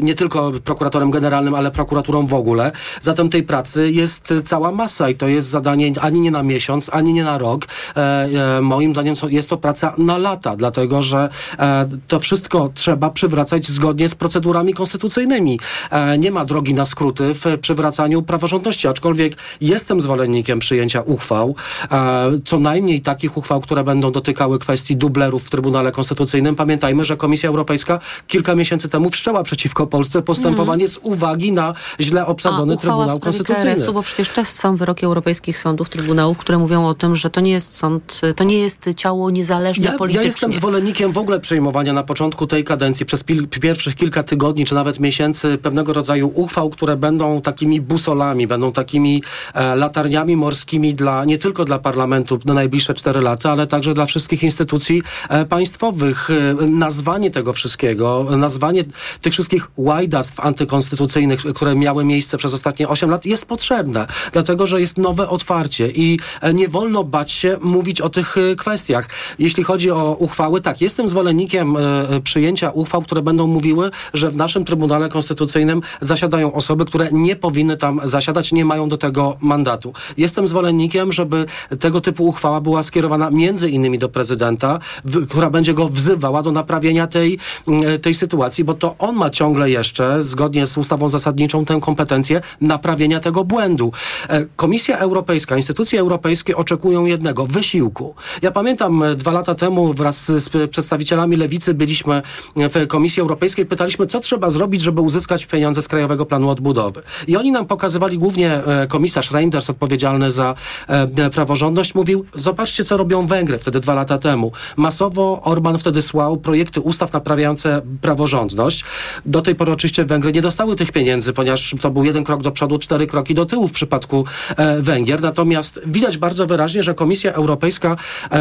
nie tylko prokuratorem generalnym, ale prokuraturą w ogóle. Zatem tej pracy jest cała masa i to jest zadanie ani nie na miesiąc, ani nie na rok. E, e, moim zdaniem jest to praca na lata, dlatego że e, to wszystko trzeba przywracać zgodnie z procedurami konstytucyjnymi. E, nie ma drogi na skróty w przywracaniu praworządności, aczkolwiek jestem zwolennikiem przyjęcia uchwał, e, co najmniej takich uchwał, które będą dotykały kwestii dublerów w Trybunale Konstytucyjnym. Pamiętajmy, że Komisja Europejska kilka miesięcy temu wszczęła przeciwko Polsce postępowanie z uwagi na źle obsadzony A Trybunał Konstytucyjny. KRS-u, bo przecież też są wyroki europejskich sądów, trybunałów, które mówią o tym, że to nie jest sąd, to nie jest ciało niezależne Ja, ja politycznie. jestem zwolennikiem w ogóle przejmowania na początku tej kadencji przez pil, pierwszych kilka tygodni czy nawet miesięcy pewnego rodzaju uchwał, które będą takimi busolami, będą takimi e, latarniami morskimi dla nie tylko dla parlamentu na najbliższe cztery lata, ale także dla wszystkich instytucji e, państwowych. E, nazwanie tego wszystkiego, nazwanie tych wszystkich łajdactw antykonstytucyjnych, które miały miejsce przez ostatnie 8 lat jest potrzebne, dlatego że jest nowe otwarcie i nie wolno bać się mówić o tych kwestiach. Jeśli chodzi o uchwały, tak, jestem zwolennikiem przyjęcia uchwał, które będą mówiły, że w naszym Trybunale Konstytucyjnym zasiadają osoby, które nie powinny tam zasiadać, nie mają do tego mandatu. Jestem zwolennikiem, żeby tego typu uchwała była skierowana między innymi do prezydenta, w, która będzie go wzywała do naprawienia tej, mm, tej sytuacji, bo to on ma ciągle jeszcze, zgodnie z ustawą zasadniczą, tę kompetencję naprawienia tego błędu. E, Komisja Europejska, instytucje europejskie oczekują jednego, wysiłku. Ja pamiętam e, dwa lata temu wraz z, przedstawicielami lewicy byliśmy w Komisji Europejskiej, pytaliśmy, co trzeba zrobić, żeby uzyskać pieniądze z Krajowego Planu Odbudowy. I oni nam pokazywali, głównie e, komisarz Reinders, odpowiedzialny za e, praworządność, mówił, zobaczcie, co robią Węgry wtedy dwa lata temu. Masowo Orban wtedy słał projekty ustaw naprawiające praworządność. Do tej pory oczywiście Węgry nie dostały tych pieniędzy, ponieważ to był jeden krok do przodu, cztery kroki do tyłu w przypadku e, Węgier. Natomiast widać bardzo wyraźnie, że Komisja Europejska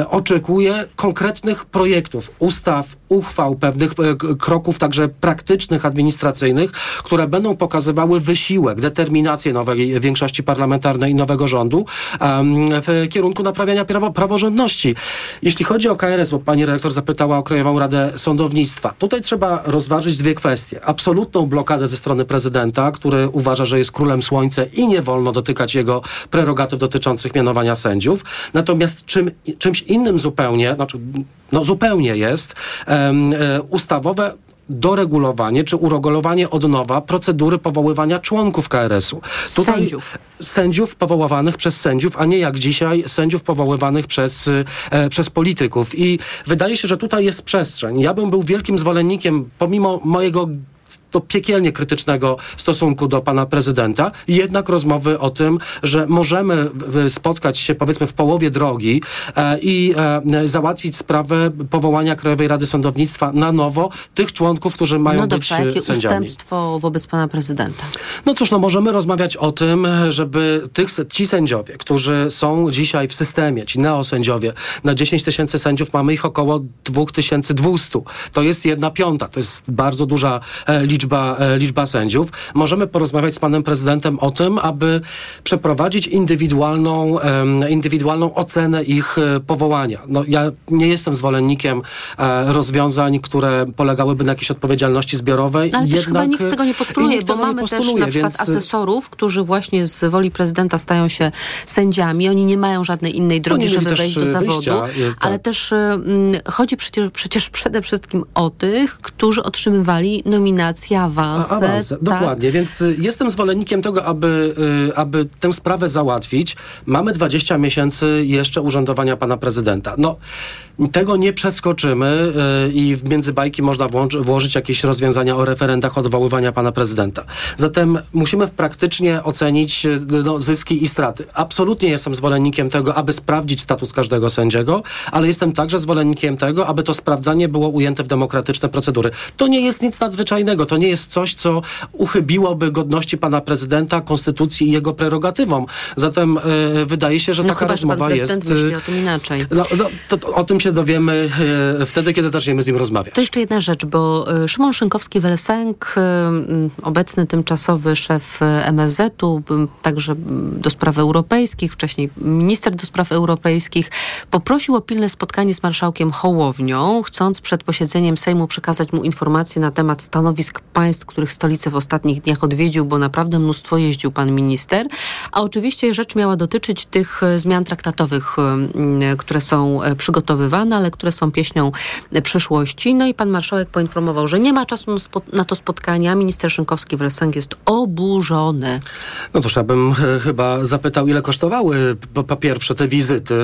oczekuje konkretnych projektów, ustaw, uchwał, pewnych kroków także praktycznych, administracyjnych, które będą pokazywały wysiłek, determinację nowej większości parlamentarnej i nowego rządu w kierunku naprawiania prawo, praworządności. Jeśli chodzi o KRS, bo pani redaktor zapytała o Krajową Radę Sądownictwa, tutaj trzeba rozważyć dwie kwestie. Absolutną blokadę ze strony prezydenta, który uważa, że jest królem słońca i nie wolno dotykać jego prerogatyw dotyczących mianowania sędziów. Natomiast czym, czymś innym zupełnie, znaczy no zupełnie jest e, ustawowe doregulowanie czy uregulowanie od nowa procedury powoływania członków KRS-u. Sędziów. Sędziów powoływanych przez sędziów, a nie jak dzisiaj sędziów powoływanych przez, e, przez polityków. I wydaje się, że tutaj jest przestrzeń. Ja bym był wielkim zwolennikiem, pomimo mojego do piekielnie krytycznego stosunku do pana prezydenta, jednak rozmowy o tym, że możemy e, spotkać się powiedzmy w połowie drogi e, i e, załatwić sprawę powołania Krajowej Rady Sądownictwa na nowo tych członków, którzy mają No być dobrze, e, jakie sędziami. ustępstwo wobec pana prezydenta? No cóż, no możemy rozmawiać o tym, żeby tych, ci sędziowie, którzy są dzisiaj w systemie, ci neosędziowie, na 10 tysięcy sędziów mamy ich około 2200. To jest jedna piąta, to jest bardzo duża e, liczba, e, liczba sędziów. Możemy porozmawiać z panem prezydentem o tym, aby przeprowadzić indywidualną, indywidualną ocenę ich e, powołania. No, ja nie jestem zwolennikiem e, rozwiązań, które polegałyby na jakiejś odpowiedzialności zbiorowej. Ale też Jednak, chyba nikt tego nie postuluje, bo mamy też postuluje, na przykład więc- asesorów, którzy właśnie z woli prezydenta stają się sędziami. Oni nie mają żadnej innej drogi, żeby też, wejść do zawodu. wyjścia, tak. Ale też mm, chodzi przecież, przecież przede wszystkim o tych, którzy otrzymywali nominacje pensje, awanse. Tak? dokładnie. Więc y, jestem zwolennikiem tego, aby, y, aby tę sprawę załatwić. Mamy 20 miesięcy jeszcze urzędowania pana prezydenta. No, tego nie przeskoczymy y, i w międzybajki można włożyć jakieś rozwiązania o referendach odwoływania pana prezydenta. Zatem musimy praktycznie ocenić no, zyski i straty. Absolutnie jestem zwolennikiem tego, aby sprawdzić status każdego sędziego, ale jestem także zwolennikiem tego, aby to sprawdzanie było ujęte w demokratyczne procedury. To nie jest nic nadzwyczajnego, to nie jest coś, co uchybiłoby godności pana prezydenta, konstytucji i jego prerogatywom. Zatem y, wydaje się, że No taka rozmowa prezydent jest... myśli o tym inaczej. No, no, to, to, o tym się dowiemy e, wtedy, kiedy zaczniemy z nim rozmawiać. To jeszcze jedna rzecz, bo y, Szymon Szynkowski-Welsenk, y, obecny tymczasowy szef y, MSZ-u, y, także y, do spraw europejskich, wcześniej minister do spraw europejskich, poprosił o pilne spotkanie z marszałkiem Hołownią, chcąc przed posiedzeniem Sejmu przekazać mu informacje na temat stanowisk państw, których stolice w ostatnich dniach odwiedził, bo naprawdę mnóstwo jeździł pan minister. A oczywiście rzecz miała dotyczyć tych y, zmian traktatowych, y, y, które są przygotowywane, ale które są pieśnią przyszłości. No i pan marszałek poinformował, że nie ma czasu na to spotkania. Minister Szynkowski-Welsenk jest oburzony. No to ja bym e, chyba zapytał, ile kosztowały po, pierwsze te wizyty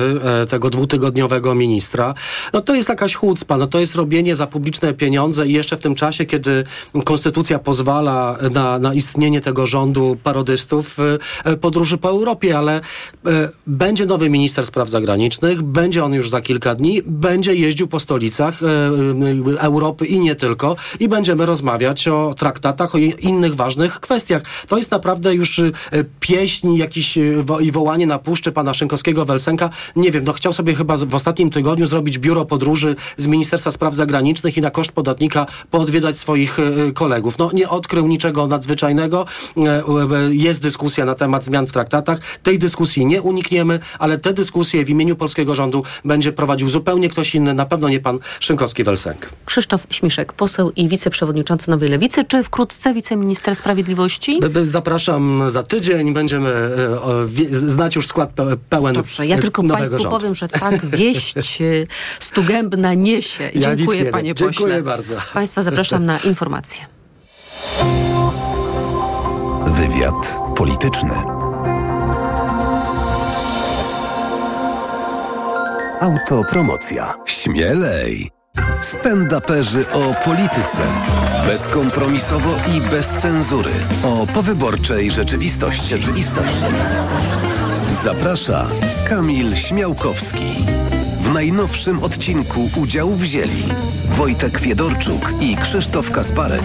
e, tego dwutygodniowego ministra. No to jest jakaś chucpa, no to jest robienie za publiczne pieniądze i jeszcze w tym czasie, kiedy konstytucja pozwala na, na istnienie tego rządu parodystów e, e, podróży po Europie, ale e, będzie nowy minister spraw zagranicznych, będzie on już za kilka dni, będzie jeździł po stolicach Europy i nie tylko i będziemy rozmawiać o traktatach, o innych ważnych kwestiach. To jest naprawdę już pieśń jakiś i wołanie na puszczy pana Szynkowskiego-Welsenka. Nie wiem, no chciał sobie chyba w ostatnim tygodniu zrobić biuro podróży z Ministerstwa Spraw Zagranicznych i na koszt podatnika poodwiedzać swoich e, kolegów. No nie odkrył niczego nadzwyczajnego. E, e, Jest dyskusja na temat zmian w traktatach. Tej dyskusji nie unikniemy, ale te dyskusje w imieniu polskiego rządu będzie prowadził zupełnie ktoś inny, na pewno nie pan Szynkowski-Welsenk. Krzysztof Śmiszek, poseł i wiceprzewodniczący Nowej Lewicy, czy wkrótce wiceminister sprawiedliwości? Zapraszam za tydzień, będziemy e, znać już skład pe- pełen Dobrze, ja e, tylko Państwu rządu. powiem, że tak wieść stugębna niesie. Ja Dziękuję panie Dziękuję pośle. bardzo. Państwa zapraszam na informacje. Wywiad polityczny. Autopromocja. Śmielej. Stand-uperzy o polityce. Bezkompromisowo i bez cenzury. O powyborczej rzeczywistości. Rzeczywistość. Zaprasza Kamil Śmiałkowski. W najnowszym odcinku udział wzięli Wojtek Fiedorczuk i Krzysztof Kasparek.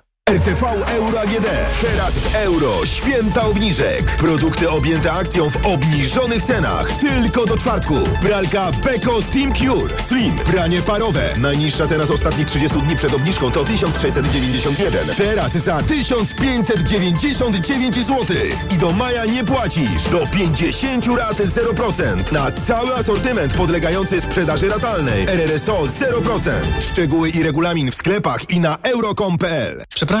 RTV Euro AGD. Teraz w euro. Święta obniżek. Produkty objęte akcją w obniżonych cenach. Tylko do czwartku. Pralka Beko Steam Cure. Slim. Pranie parowe. Najniższa teraz ostatnich 30 dni przed obniżką to 1691. Teraz za 1599 zł. I do maja nie płacisz. Do 50 rat 0%. Na cały asortyment podlegający sprzedaży ratalnej. RRSO 0%. Szczegóły i regulamin w sklepach i na euro.com.pl. Przepraszam,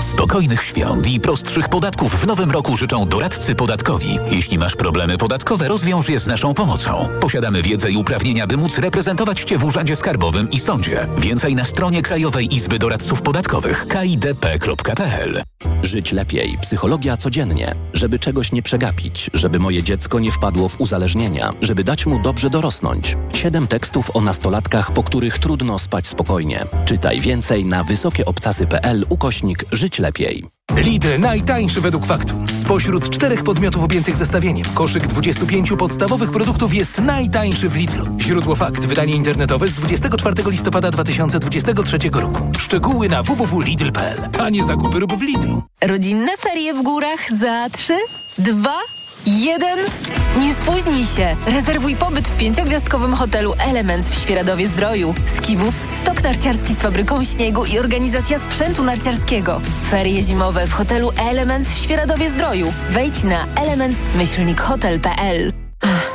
Spokojnych świąt i prostszych podatków w nowym roku życzą doradcy podatkowi. Jeśli masz problemy podatkowe, rozwiąż je z naszą pomocą. Posiadamy wiedzę i uprawnienia, by móc reprezentować Cię w Urzędzie Skarbowym i Sądzie. Więcej na stronie Krajowej Izby Doradców Podatkowych kidp.pl. Żyć lepiej. Psychologia codziennie. Żeby czegoś nie przegapić, żeby moje dziecko nie wpadło w uzależnienia, żeby dać mu dobrze dorosnąć. Siedem tekstów o nastolatkach, po których trudno spać spokojnie. Czytaj więcej na wysokieobcasy.pl ukośnik Żyć lepiej. Lidl najtańszy według faktu. Spośród czterech podmiotów objętych zestawieniem, koszyk 25 podstawowych produktów jest najtańszy w Lidlu. Źródło fakt, wydanie internetowe z 24 listopada 2023 roku. Szczegóły na www.lidl.pl. Tanie zakupy rób w Lidlu. Rodzinne ferie w górach za trzy, dwa, jeden. Nie spóźnij się. Rezerwuj pobyt w pięciogwiazdkowym hotelu Elements w Świeradowie Zdroju. Skibus, stok narciarski z fabryką śniegu i organizacja sprzętu narciarskiego. Ferie zimowe w hotelu Elements w Świeradowie Zdroju. Wejdź na elements-hotel.pl.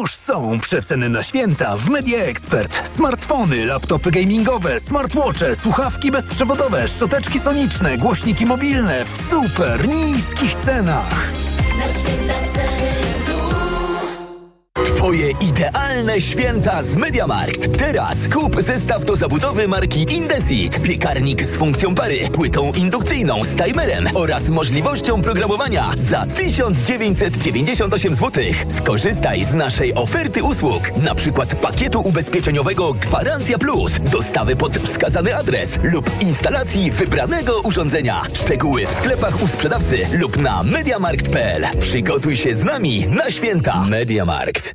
Już są przeceny na święta w Media Expert. Smartfony, laptopy gamingowe, smartwatche, słuchawki bezprzewodowe, szczoteczki soniczne, głośniki mobilne w super niskich cenach. Twoje idealne święta z MediaMarkt. Teraz kup zestaw do zabudowy marki Indesit. Piekarnik z funkcją pary, płytą indukcyjną z timerem oraz możliwością programowania za 1998 zł. Skorzystaj z naszej oferty usług, na przykład pakietu ubezpieczeniowego Gwarancja Plus, dostawy pod wskazany adres lub instalacji wybranego urządzenia. Szczegóły w sklepach u sprzedawcy lub na mediamarkt.pl. Przygotuj się z nami na święta. MediaMarkt.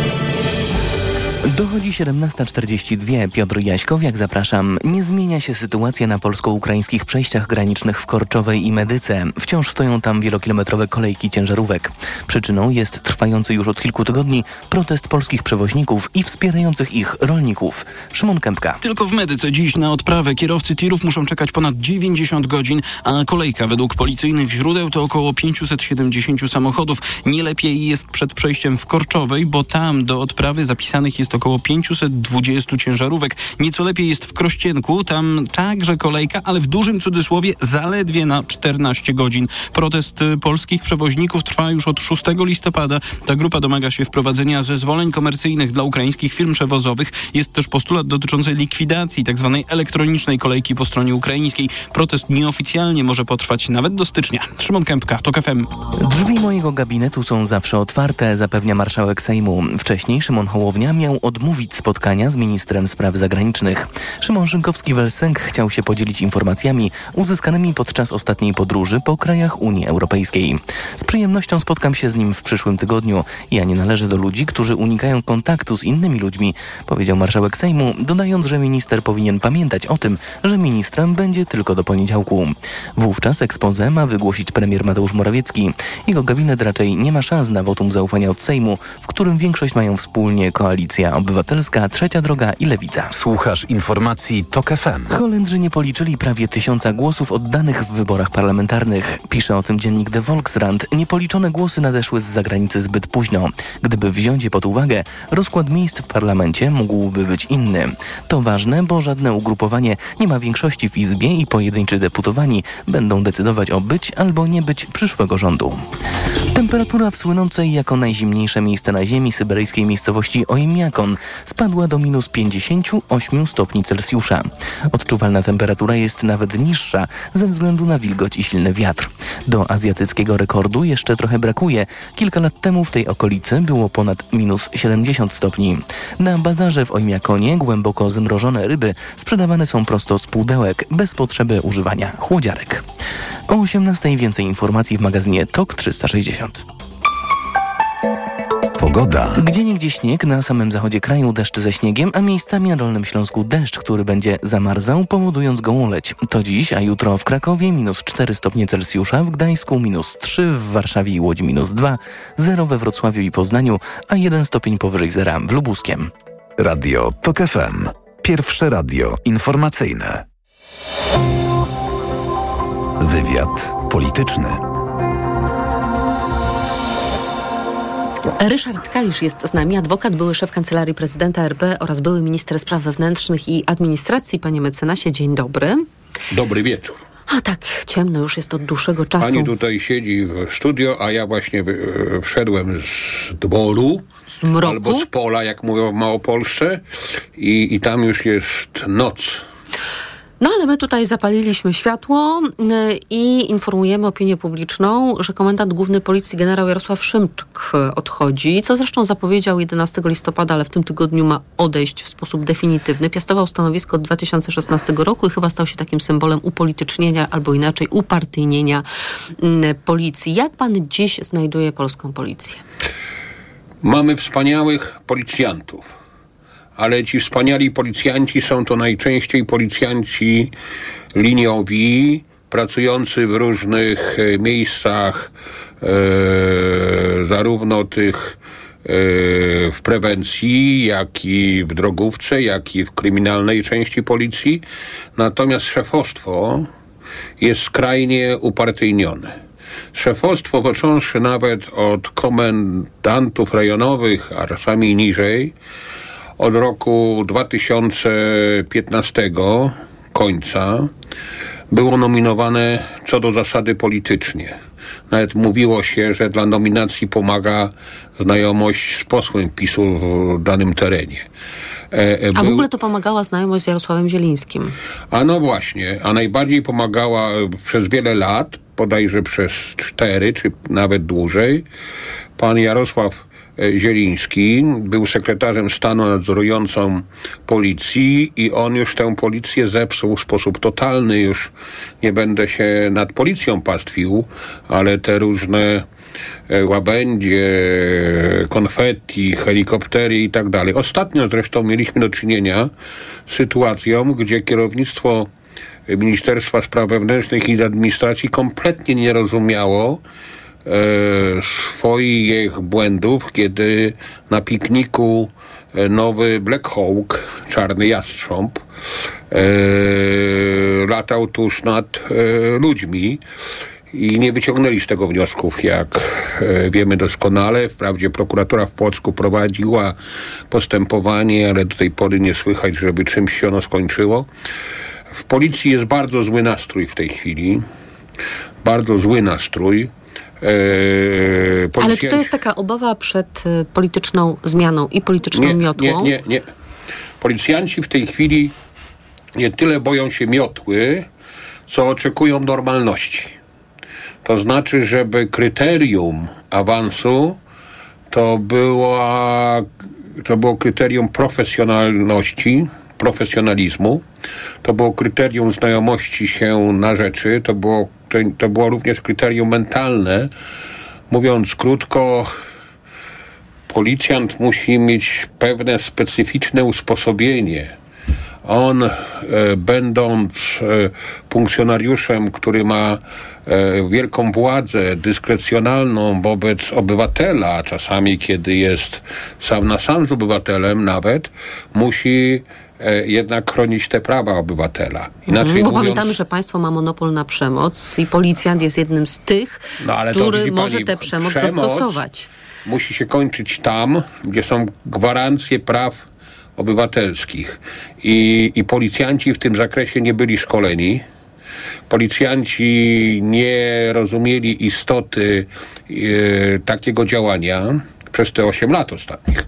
Dochodzi 17.42. Piotr Jaśkowiak, zapraszam. Nie zmienia się sytuacja na polsko-ukraińskich przejściach granicznych w Korczowej i Medyce. Wciąż stoją tam wielokilometrowe kolejki ciężarówek. Przyczyną jest trwający już od kilku tygodni protest polskich przewoźników i wspierających ich rolników. Szymon Kępka. Tylko w Medyce dziś na odprawę kierowcy tirów muszą czekać ponad 90 godzin, a kolejka według policyjnych źródeł to około 570 samochodów. Nie lepiej jest przed przejściem w Korczowej, bo tam do odprawy zapisanych jest około 520 ciężarówek. Nieco lepiej jest w Krościenku, tam także kolejka, ale w dużym cudzysłowie zaledwie na 14 godzin. Protest y, polskich przewoźników trwa już od 6 listopada. Ta grupa domaga się wprowadzenia zezwoleń komercyjnych dla ukraińskich firm przewozowych. Jest też postulat dotyczący likwidacji tzw. elektronicznej kolejki po stronie ukraińskiej. Protest nieoficjalnie może potrwać nawet do stycznia. Szymon Kępka, TOK FM. Drzwi mojego gabinetu są zawsze otwarte, zapewnia marszałek Sejmu. Wcześniej Szymon Hołownia miał odmówić spotkania z ministrem spraw zagranicznych. Szymon Szynkowski-Welsenk chciał się podzielić informacjami uzyskanymi podczas ostatniej podróży po krajach Unii Europejskiej. Z przyjemnością spotkam się z nim w przyszłym tygodniu. Ja nie należę do ludzi, którzy unikają kontaktu z innymi ludźmi, powiedział marszałek Sejmu, dodając, że minister powinien pamiętać o tym, że ministrem będzie tylko do poniedziałku. Wówczas expose ma wygłosić premier Mateusz Morawiecki. Jego gabinet raczej nie ma szans na wotum zaufania od Sejmu, w którym większość mają wspólnie Koalicja Obywatelska, Trzecia Droga i Lewica. Słuchasz informacji TOK FM. Holendrzy nie policzyli prawie tysiąca głosów oddanych w wyborach parlamentarnych. Pisze o tym dziennik The Volksrand. Niepoliczone głosy nadeszły z zagranicy zbyt późno. Gdyby wziąć je pod uwagę, rozkład miejsc w parlamencie mógłby być inny. To ważne, bo żadne ugrupowanie nie ma większości w Izbie i pojedynczy deputowani będą decydować o być albo nie być przyszłego rządu. Temperatura w słynącej jako najzimniejsze miejsce na Ziemi syberyjskiej miejscowości Spadła do minus 58 stopni Celsjusza. Odczuwalna temperatura jest nawet niższa ze względu na wilgoć i silny wiatr. Do azjatyckiego rekordu jeszcze trochę brakuje. Kilka lat temu w tej okolicy było ponad minus 70 stopni. Na bazarze w Oimiakonie głęboko zmrożone ryby sprzedawane są prosto z pudełek, bez potrzeby używania chłodziarek. O 18 więcej informacji w magazynie TOK 360. Pogoda. Gdzie niegdzie śnieg, na samym zachodzie kraju deszcz ze śniegiem, a miejscami na Dolnym Śląsku deszcz, który będzie zamarzał, powodując gołoleć. To dziś, a jutro w Krakowie minus 4 stopnie Celsjusza, w Gdańsku minus 3, w Warszawie i Łodzi minus 2, 0 we Wrocławiu i Poznaniu, a 1 stopień powyżej zera w Lubuskiem. Radio TOK FM. Pierwsze radio informacyjne. Wywiad polityczny. Ryszard Kalisz jest z nami, adwokat, były szef Kancelarii Prezydenta RP oraz były minister spraw wewnętrznych i administracji. Panie mecenasie, dzień dobry. Dobry wieczór. A tak, ciemno już jest od dłuższego czasu. Pani tutaj siedzi w studio, a ja właśnie e, wszedłem z dworu. Z mroku? Albo z pola, jak mówią w Małopolsce. I, I tam już jest noc. No ale my tutaj zapaliliśmy światło y, i informujemy opinię publiczną, że komendant główny policji generał Jarosław Szymczyk odchodzi, co zresztą zapowiedział 11 listopada, ale w tym tygodniu ma odejść w sposób definitywny. Piastował stanowisko od 2016 roku i chyba stał się takim symbolem upolitycznienia albo inaczej upartyjnienia y, policji. Jak pan dziś znajduje polską policję? Mamy wspaniałych policjantów ale ci wspaniali policjanci są to najczęściej policjanci liniowi, pracujący w różnych e, miejscach, e, zarówno tych e, w prewencji, jak i w drogówce, jak i w kryminalnej części policji. Natomiast szefostwo jest skrajnie upartyjnione. Szefostwo, począwszy nawet od komendantów rejonowych, a czasami niżej, od roku 2015 końca było nominowane co do zasady politycznie. Nawet mówiło się, że dla nominacji pomaga znajomość z posłem PiSu w danym terenie. E, a w ogóle to pomagała znajomość z Jarosławem Zielińskim. A no właśnie, a najbardziej pomagała przez wiele lat, bodajże przez cztery, czy nawet dłużej, pan Jarosław E, Zieliński był sekretarzem stanu nadzorującą policji i on już tę policję zepsuł w sposób totalny. Już nie będę się nad policją pastwił, ale te różne e, łabędzie, konfetti, helikoptery i tak dalej. Ostatnio zresztą mieliśmy do czynienia z sytuacją, gdzie kierownictwo Ministerstwa Spraw Wewnętrznych i Administracji kompletnie nie rozumiało, e, swoich błędów, kiedy na pikniku e, nowy Black Hawk, czarny jastrząb, e, latał tuż nad e, ludźmi i nie wyciągnęli z tego wniosków, jak e, wiemy doskonale. Wprawdzie prokuratura w Płocku prowadziła postępowanie, ale do tej pory nie słychać, żeby czymś się ono skończyło. W policji jest bardzo zły nastrój w tej chwili. Bardzo zły nastrój. Yy, Ale czy to jest taka obawa przed y, polityczną zmianą i polityczną nie, miotłą? Nie, nie, nie. Policjanci w tej chwili nie tyle boją się miotły, co oczekują normalności. To znaczy, żeby kryterium awansu to, była, to było kryterium profesjonalności, profesjonalizmu, to było kryterium znajomości się na rzeczy, to było to, to było również kryterium mentalne. Mówiąc krótko, policjant musi mieć pewne specyficzne usposobienie. On, e, będąc e, funkcjonariuszem, który ma e, wielką władzę dyskrecjonalną wobec obywatela, czasami kiedy jest sam na sam z obywatelem nawet, musi jednak chronić te prawa obywatela. Inaczej mhm, bo mówiąc... pamiętamy, że państwo ma monopol na przemoc i policjant jest jednym z tych, no, który może tę przemoc, przemoc zastosować. Musi się kończyć tam, gdzie są gwarancje praw obywatelskich. I, I policjanci w tym zakresie nie byli szkoleni. Policjanci nie rozumieli istoty e, takiego działania przez te 8 lat ostatnich.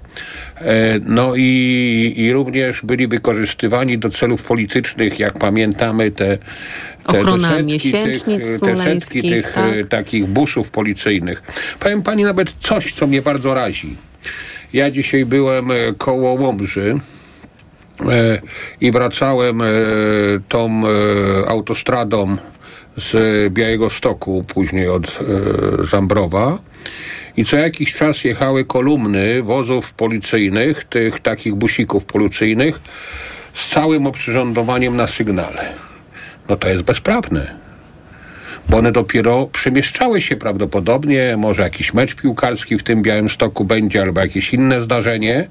E, no i, i również byli wykorzystywani do celów politycznych, jak pamiętamy te te, Ochrona te setki tych, te setki tych tak? E, takich busów policyjnych. Powiem pani nawet coś, co mnie bardzo razi. Ja dzisiaj byłem e, koło Łomży e, i wracałem e, tą e, autostradą z Białego Stoku, później od Zambrowa i co jakiś czas jechały kolumny wozów policyjnych, tych takich busików policyjnych z całym oprzyrządowaniem na sygnale. No to jest bezprawne. Bo one dopiero przemieszczały się prawdopodobnie, może jakiś mecz piłkarski w tym Białym Stoku będzie, albo jakieś inne zdarzenie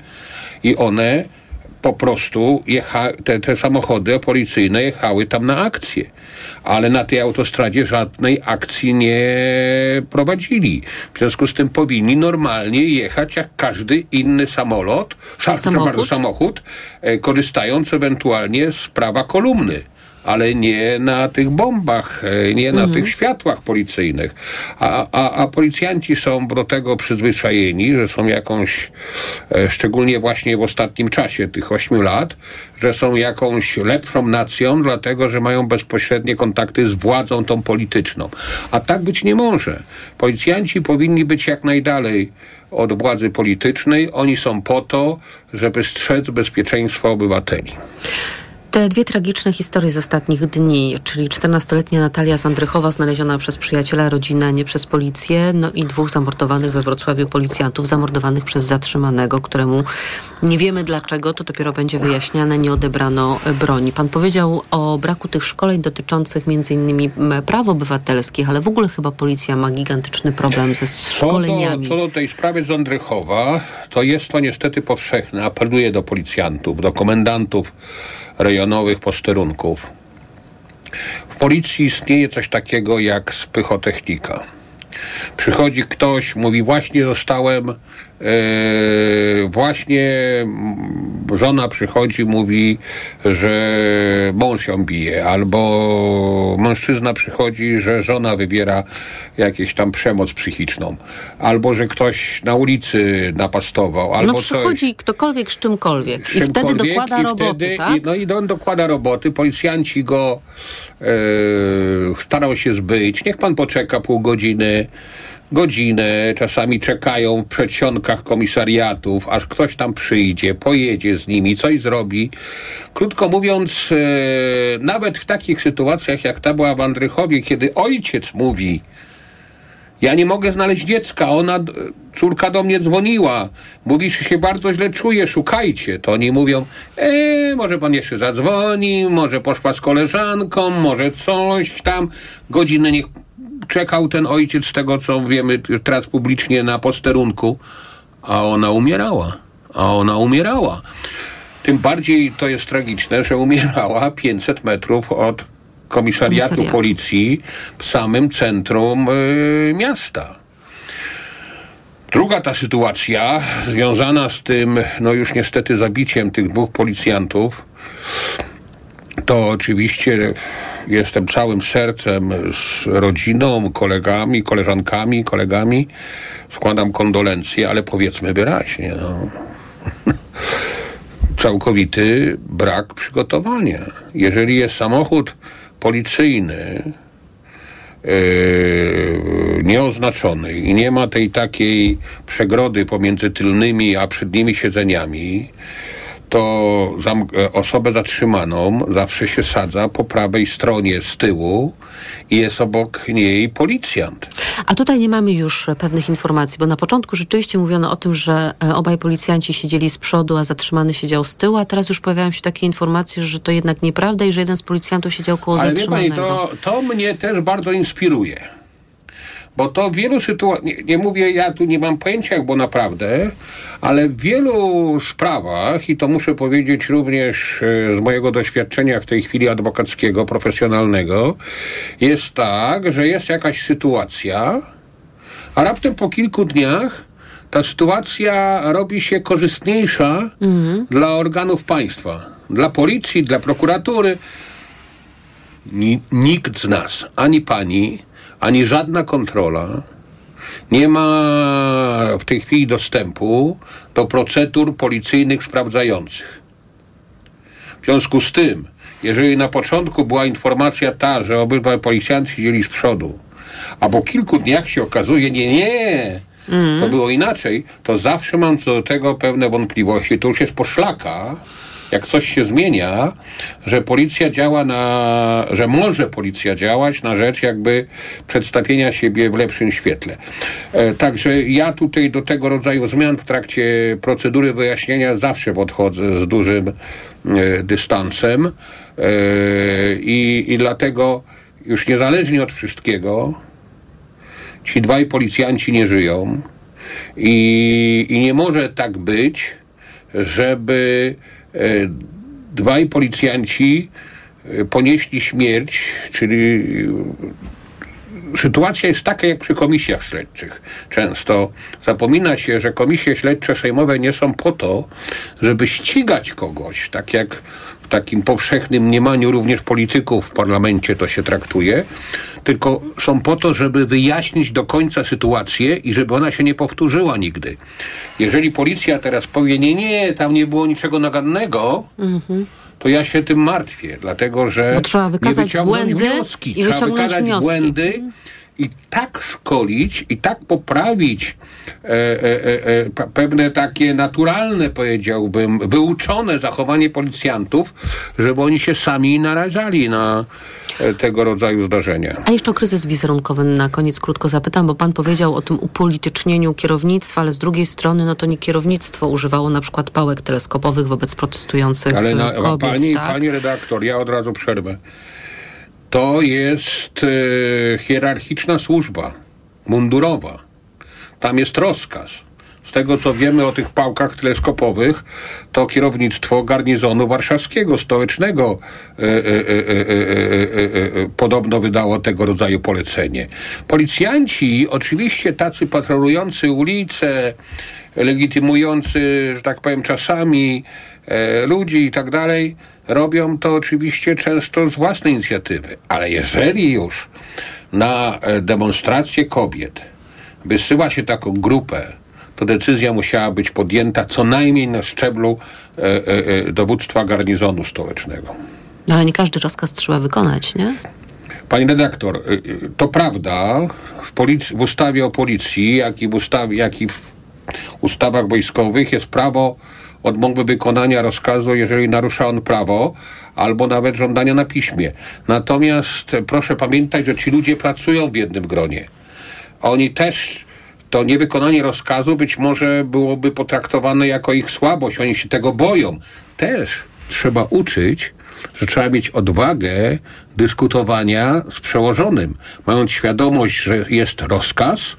i one po prostu jecha, te, te samochody policyjne jechały tam na akcję. Ale na tej autostradzie żadnej akcji nie prowadzili. W związku z tym powinni normalnie jechać jak każdy inny samolot, sa, Samochód? Bardzo, samochód e, korzystając ewentualnie z prawa kolumny ale nie na tych bombach, e, nie na tych światłach policyjnych. A, a, a policjanci są do tego przyzwyczajeni, że są jakąś, e, szczególnie właśnie w ostatnim czasie, tych ośmiu lat, że są jakąś lepszą nacją, dlatego że mają bezpośrednie kontakty z władzą tą polityczną. A tak być nie może. Policjanci powinni być jak najdalej od władzy politycznej. Oni są po to, żeby strzec bezpieczeństwa obywateli. Te dwie tragiczne historie z ostatnich dni, czyli 14-letnia Natalia Zandrychowa znaleziona przez przyjaciela rodziny, a nie przez policję, no i dwóch zamordowanych we Wrocławiu policjantów, zamordowanych przez zatrzymanego, któremu nie wiemy dlaczego, to dopiero będzie wyjaśniane, nie odebrano broni. Pan powiedział o braku tych szkoleń dotyczących między innymi m, praw obywatelskich, ale w ogóle chyba policja ma gigantyczny problem ze Co do, szkoleniami. co do tej sprawy z Ondrychowa, to jest to niestety powszechne. Apeluję do policjantów, do komendantów rejonowych posterunków. W policji istnieje coś takiego jak spychotechnika. Przychodzi ktoś, mówi właśnie zostałem, właśnie mm, żona przychodzi, mówi, że mąż ją bije, albo mężczyzna przychodzi, że żona wybiera jakieś tam przemoc psychiczną, albo że ktoś na ulicy napastował, albo No coś. przychodzi ktokolwiek z czymkolwiek i wtedy dokłada i roboty, wtedy, tak? i, no i on dokłada roboty, policjanci go e, starał się zbyć. Niech pan poczeka pół godziny, godzinę, czasami czekają w przedsionkach komisariatów, aż ktoś tam przyjdzie, pojedzie z nimi, coś zrobi. Krótko mówiąc, e, nawet w takich sytuacjach, jak ta była w Andrychowie, kiedy ojciec mówi, ja nie mogę znaleźć dziecka. Ona, córka do mnie dzwoniła. Mówi, że się bardzo źle czuje, szukajcie. To oni mówią, e, może pan jeszcze zadzwoni, może poszła z koleżanką, może coś tam. Godzinę niech czekał ten ojciec z tego, co wiemy teraz publicznie na posterunku, a ona umierała. A ona umierała. Tym bardziej to jest tragiczne, że umierała 500 metrów od komisariatu, Komisariatu. policji w samym centrum y, miasta. Druga ta sytuacja, związana z tym, no już niestety zabiciem tych dwóch policjantów, to oczywiście jestem całym sercem z rodziną, kolegami, koleżankami, kolegami. Składam kondolencje, ale powiedzmy wyraźnie, no. Całkowity brak przygotowania. Jeżeli jest samochód policyjny, yy, nieoznaczony i nie ma tej takiej przegrody pomiędzy tylnymi a przednimi siedzeniami, to e, osobę zatrzymaną zawsze się sadza po prawej stronie z tyłu i jest obok niej policjant. A tutaj nie mamy już pewnych informacji, bo na początku rzeczywiście mówiono o tym, że e, obaj policjanci siedzieli z przodu, a zatrzymany siedział z tyłu, a teraz już pojawiają się takie informacje, że to jednak nieprawda i że jeden z policjantów siedział koło Ale zatrzymanego. to, to mnie też bardzo inspiruje. Bo to w wielu sytuacjach, nie, nie mówię, ja tu nie mam pojęcia, było naprawdę, ale w wielu sprawach, i to muszę powiedzieć również e, z mojego doświadczenia w tej chwili adwokackiego, profesjonalnego, jest tak, że jest jakaś sytuacja, a raptem po kilku dniach ta sytuacja robi się korzystniejsza dla organów państwa, dla policji, dla prokuratury. Ni, nikt z nas, ani pani, ani żadna kontrola nie ma w tej chwili dostępu do procedur policyjnych sprawdzających. W związku z tym, jeżeli na początku była informacja ta, że obydwaj policjanci siedzieli z przodu, a po kilku dniach się okazuje, nie, nie, to było inaczej, to zawsze mam co do tego pewne wątpliwości. To już jest poszlaka, jak coś się zmienia, że policja działa na, że może policja działać na rzecz jakby przedstawienia siebie w lepszym świetle. E, także ja tutaj do tego rodzaju zmian w trakcie procedury wyjaśnienia zawsze podchodzę z dużym e, dystansem e, i, i dlatego już niezależnie od wszystkiego ci dwaj policjanci nie żyją i, i nie może tak być, żeby dwaj policjanci e, ponieśli śmierć, czyli e, sytuacja jest taka jak przy komisjach śledczych. Często zapomina się, że komisje śledcze sejmowe nie są po to, żeby ścigać kogoś, tak jak takim powszechnym mniemaniu również polityków w parlamencie to się traktuje, tylko są po to, żeby wyjaśnić do końca sytuację i żeby ona się nie powtórzyła nigdy. Jeżeli policja teraz powie, nie, nie, tam nie było niczego nagannego, Mhm. to ja się tym martwię, dlatego że Bo trzeba wykazać nie błędy wnioski. i trzeba wyciągnąć wykazać wnioski. błędy i tak szkolić i tak poprawić e, e, e, e, pe- pewne takie naturalne, powiedziałbym, wyuczone zachowanie policjantów, żeby oni się sami narażali na e, tego rodzaju zdarzenia. A jeszcze o kryzys wizerunkowy na koniec krótko zapytam, bo pan powiedział o tym upolitycznieniu kierownictwa, ale z drugiej strony no to nie kierownictwo używało na przykład pałek teleskopowych wobec protestujących Ale na, e, kobiet, pani, tak? pani redaktor, ja od razu przerwę to jest e, hierarchiczna służba mundurowa. Tam jest rozkaz. Z tego co wiemy o tych pałkach teleskopowych, to kierownictwo garnizonu warszawskiego, stołecznego e, e, podobno wydało tego rodzaju polecenie. Policjanci, oczywiście tacy patrolujący ulice, legitymujący, że tak powiem, czasami ludzi i tak dalej, robią to oczywiście często z własnej inicjatywy. Ale jeżeli już na e, demonstrację kobiet wysyła się taką grupę, to decyzja musiała być podjęta co najmniej na szczeblu e, e, e, dowództwa garnizonu stołecznego. No, ale nie każdy rozkaz trzeba wykonać, nie? Pani redaktor, y, to prawda, w, polic- w ustawie o policji, jak i w, ustawie, jak i w ustawach wojskowych jest prawo odmowy wykonania rozkazu, jeżeli narusza on prawo, albo nawet żądania na piśmie. Natomiast e, proszę pamiętać, że ci ludzie pracują w jednym gronie. Oni też to niewykonanie rozkazu być może byłoby potraktowane jako ich słabość, oni się tego boją. Też trzeba uczyć, że trzeba mieć odwagę dyskutowania z przełożonym, mając świadomość, że jest rozkaz,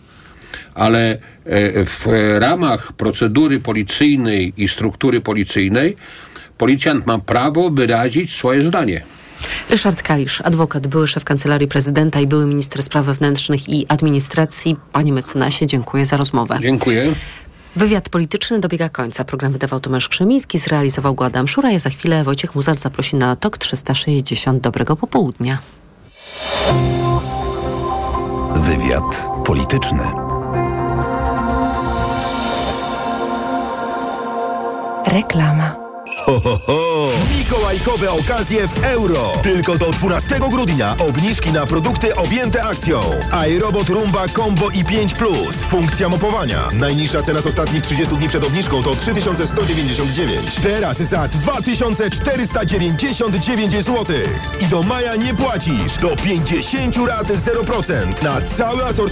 ale e, w ramach procedury policyjnej i struktury policyjnej policjant ma prawo wyrazić swoje zdanie. Ryszard Kalisz, adwokat, były szef Kancelarii Prezydenta i były minister spraw wewnętrznych i administracji. Panie mecenasie, dziękuję za rozmowę. Dziękuję. Wywiad polityczny dobiega końca. Program wydawał Tomasz Krzemiński, zrealizował go Adam Szura. Ja za chwilę Wojciech Muzal zaprosi na TOK 360. Dobrego popołudnia. Wywiad polityczny. Reklama. Ho, ho, ho! Mikołajkowe okazje w euro. Tylko do 12 grudnia obniżki na produkty objęte akcją. iRobot Rumba Combo i 5 Plus. Funkcja mopowania. Najniższa cena z ostatnich 30 dni przed obniżką to 3199. Teraz za 2499 zł. I do maja nie płacisz. Do 50 rat 0% na cały asortyment